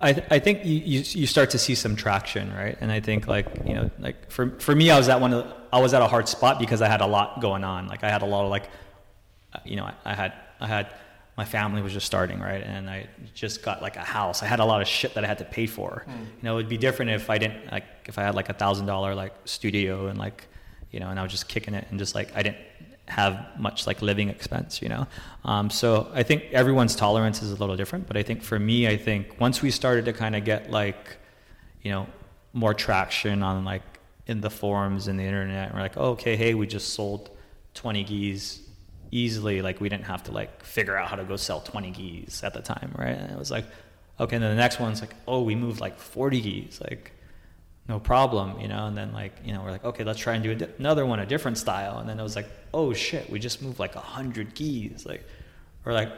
I, th- I think you, you, you start to see some traction, right? And I think like you know like for for me, I was at one of the, I was at a hard spot because I had a lot going on. Like I had a lot of like, you know, I, I had I had my family was just starting, right? And I just got like a house. I had a lot of shit that I had to pay for. Mm. You know, it'd be different if I didn't like if I had like a thousand dollar like studio and like, you know, and I was just kicking it and just like I didn't have much like living expense, you know. Um, so I think everyone's tolerance is a little different, but I think for me, I think once we started to kind of get like, you know, more traction on like in the forums and the internet, we're like, oh, okay, hey, we just sold 20 gis easily like we didn't have to like figure out how to go sell 20 gis at the time right and it was like okay and then the next one's like oh we moved like 40 gis like no problem you know? And then like you know we're like okay let's try and do another one a different style. And then it was like oh shit we just moved like a 100 gis like or like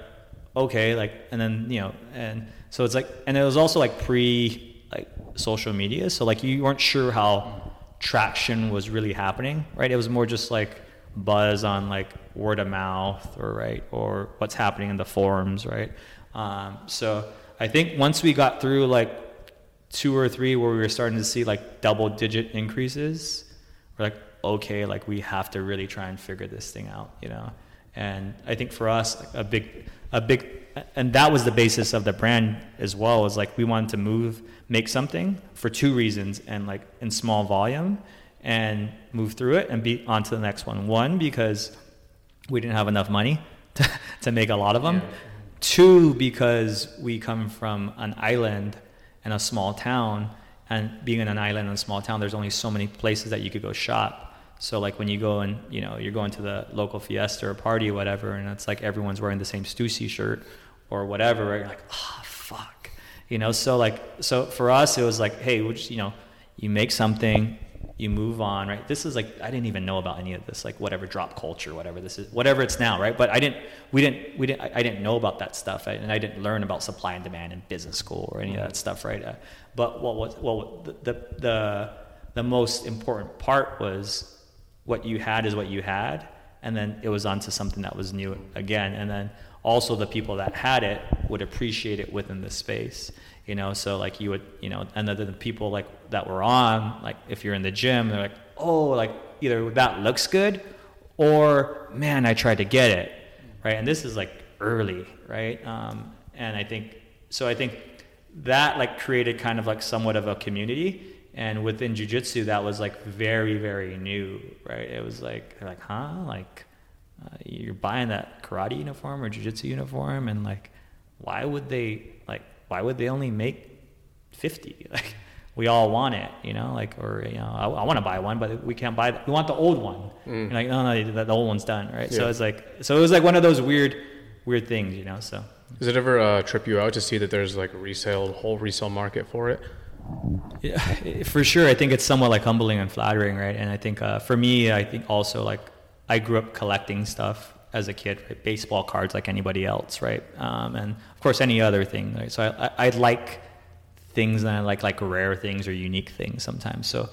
okay like and then you know and so it's like and it was also like pre like social media. So like you weren't sure how traction was really happening right? It was more just like buzz on like word of mouth or right or what's happening in the forums right? Um, so i think once we got through like two or three where we were starting to see like double digit increases we're like okay like we have to really try and figure this thing out you know and i think for us a big a big and that was the basis of the brand as well is like we wanted to move make something for two reasons and like in small volume and move through it and be on to the next one. One, because we didn't have enough money *laughs* to, to make a lot of them. Yeah. Two, because we come from an island and a small town. And being in an island and a small town, there's only so many places that you could go shop. So like when you go and you know you're going to the local fiesta or party or whatever, and it's like everyone's wearing the same Stussy shirt or whatever? You're like, oh fuck, you know. So like so for us, it was like, hey, which you know, you make something, you move on, right? This is like I didn't even know about any of this, like whatever drop culture, whatever this is, whatever it's now, right? But I didn't, we didn't, we didn't, I didn't know about that stuff, and I didn't learn about supply and demand in business school or any of that stuff, right? Uh, but what was, well, the, the the the most important part was what you had is what you had, and then it was onto something that was new again, and then also the people that had it would appreciate it within the space you know so like you would you know and then the people like that were on like if you're in the gym they're like oh like either that looks good or man i tried to get it. Right? And this is like early right? Um, and i think so i think that like created kind of like somewhat of a community. And within jiu-jitsu that was like very very new right? It was like they're like huh? Like uh, you're buying that karate uniform or jiu-jitsu uniform? And like why would they why would they only make 50 *laughs* like we all want it you know like or you know i, I want to buy one but we can't buy we want the old one. Mm. like no no the, the, old one's done right? Yeah. so it's like so it was like one of those weird weird things you know so. Does it ever uh, trip you out to see that there's like a resale whole resale market for it? Yeah *laughs* for sure. I think it's somewhat like humbling and flattering right? And i think uh, for me i think also like I grew up collecting stuff as a kid, right? baseball cards like anybody else, right? Um, and of course any other thing. Right? So I, I, I like things and I like like rare things or unique things sometimes. So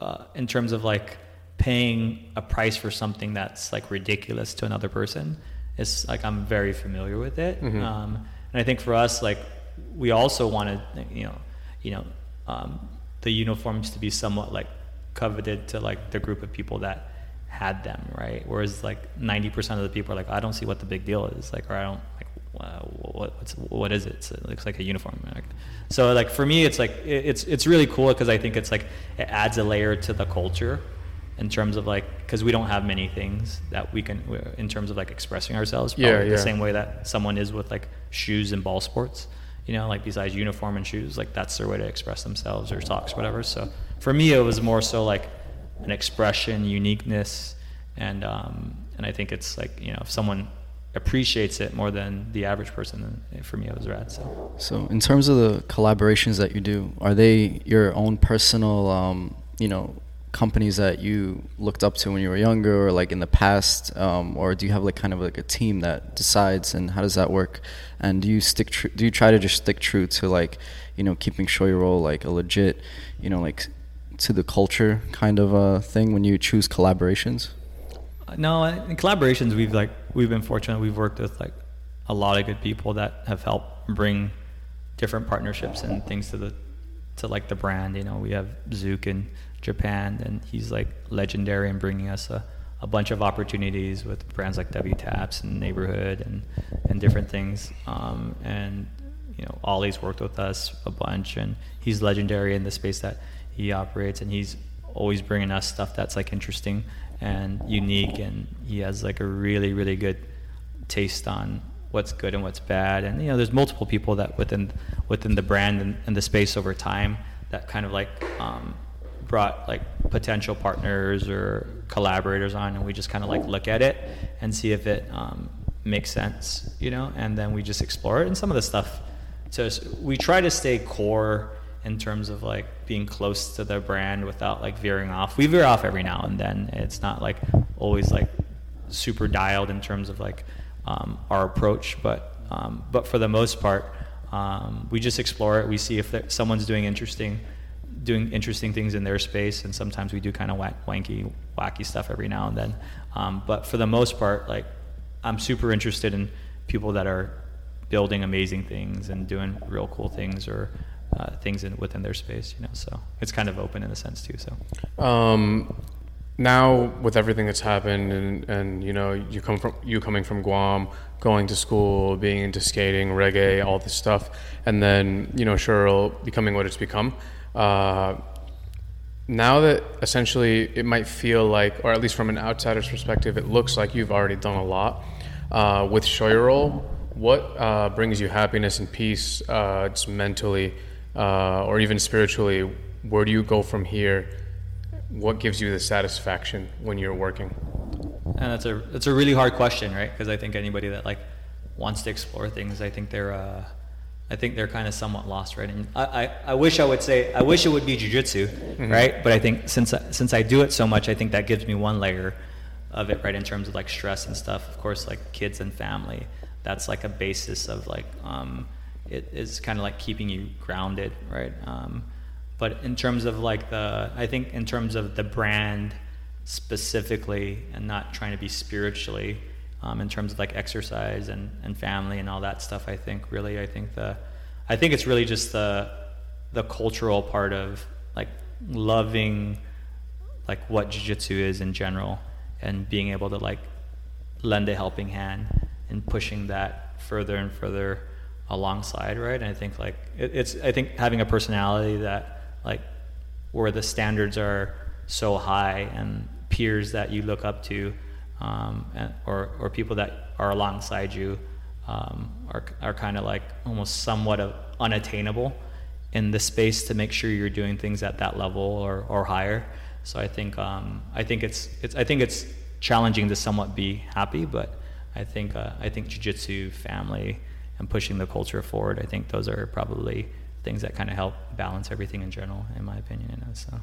uh, in terms of like paying a price for something that's like ridiculous to another person, it's like I'm very familiar with it. Mhm. Um, and I think for us, like we also wanted, you know, you know, um, the uniforms to be somewhat like coveted to like the group of people that had them, right? Whereas like 90% of the people are like, I don't see what the big deal is, like, or I don't like, wow, what what's what is it? It's, it looks like a uniform. Like, so like for me, it's like it, it's it's really cool because I think it's like it adds a layer to the culture in terms of like because we don't have many things that we can in terms of like expressing ourselves Yeah, probably yeah. the same way that someone is with like shoes and ball sports you know like besides uniform and shoes like that's their way to express themselves or socks whatever so for me it was more so like an expression uniqueness and um and i think it's like you know if someone appreciates it more than the average person for me it was rad so So, in terms of the collaborations that you do, are they your own personal, um, you know, companies that you looked up to when you were younger, or like in the past, um, or do you have like kind of like a team that decides, and how does that work? And do you stick? Tr- do you try to just stick true to like, you know, keeping Shoyoroll like a legit, you know, like to the culture kind of uh, thing when you choose collaborations? No, in collaborations we've like we've been fortunate. We've worked with like a lot of good people that have helped bring different partnerships and things to the to like the brand. You know, we have Zook in Japan, and he's like legendary in bringing us a, a bunch of opportunities with brands like WTAPS and Neighborhood and and different things. Um, and you know, Ollie's worked with us a bunch, and he's legendary in the space that he operates, and he's always bringing us stuff that's like interesting and unique, and he has like a really really good taste on what's good and what's bad. And you know, there's multiple people that within within the brand and, and the space over time that kind of like um, brought like potential partners or collaborators on, and we just kind of like look at it and see if it um, makes sense, you know, and then we just explore it. And some of the stuff, so we try to stay core in terms of like being close to the brand without like veering off. We veer off every now and then. It's not like always like super dialed in terms of like um, our approach, but um, but for the most part, um, we just explore it. We see if someone's doing interesting doing interesting things in their space, and sometimes we do kind of wanky, wacky stuff every now and then. Um, but for the most part, like I'm super interested in people that are building amazing things and doing real cool things or uh, things in, within their space, you know. So it's kind of open in a sense too. So. Um, now with everything that's happened, and, and you know, you come from you coming from Guam, going to school, being into skating, reggae, all this stuff, and then you know, Cheryl becoming what it's become. Uh, now that essentially it might feel like, or at least from an outsider's perspective, it looks like you've already done a lot uh, with Shoyoroll. What uh, brings you happiness and peace, uh, just mentally uh, or even spiritually? Where do you go from here? What gives you the satisfaction when you're working? And that's a that's a really hard question, right? Because I think anybody that like wants to explore things, I think they're uh, I think they're kind of somewhat lost, right? And I, I, I wish I would say I wish it would be jujitsu, right? But I think since I, since I do it so much, I think that gives me one layer of it, right? In terms of like stress and stuff. Of course, like kids and family, that's like a basis of like um, it is kind of like keeping you grounded, right? Um, but in terms of like the, I think in terms of the brand specifically, and not trying to be spiritually, um, in terms of like exercise and, and family and all that stuff, I think really, I think the, I think it's really just the, the cultural part of like loving, like what jujitsu is in general, and being able to like lend a helping hand and pushing that further and further alongside right? And i think like it, it's i think having a personality that like where the standards are so high and peers that you look up to um, and, or, or people that are alongside you um, are, are kind of like almost somewhat of unattainable in the space to make sure you're doing things at that level or, or higher. So i think um, i think it's, it's i think it's challenging to somewhat be happy but i think uh, i think jiu-jitsu family and pushing the culture forward. I think those are probably things that kind of help balance everything in general, in my opinion. You know, so.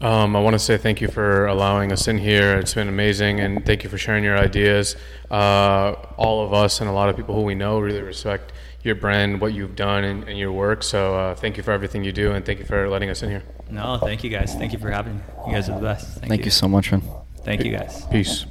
Um, I want to say thank you for allowing us in here. It's been amazing, and thank you for sharing your ideas. Uh, all of us and a lot of people who we know really respect your brand, what you've done, and, and your work. So uh, thank you for everything you do, and thank you for letting us in here. No, thank you guys. Thank you for having me. You guys are the best. Thank, you. so much, man. Thank you guys. Peace.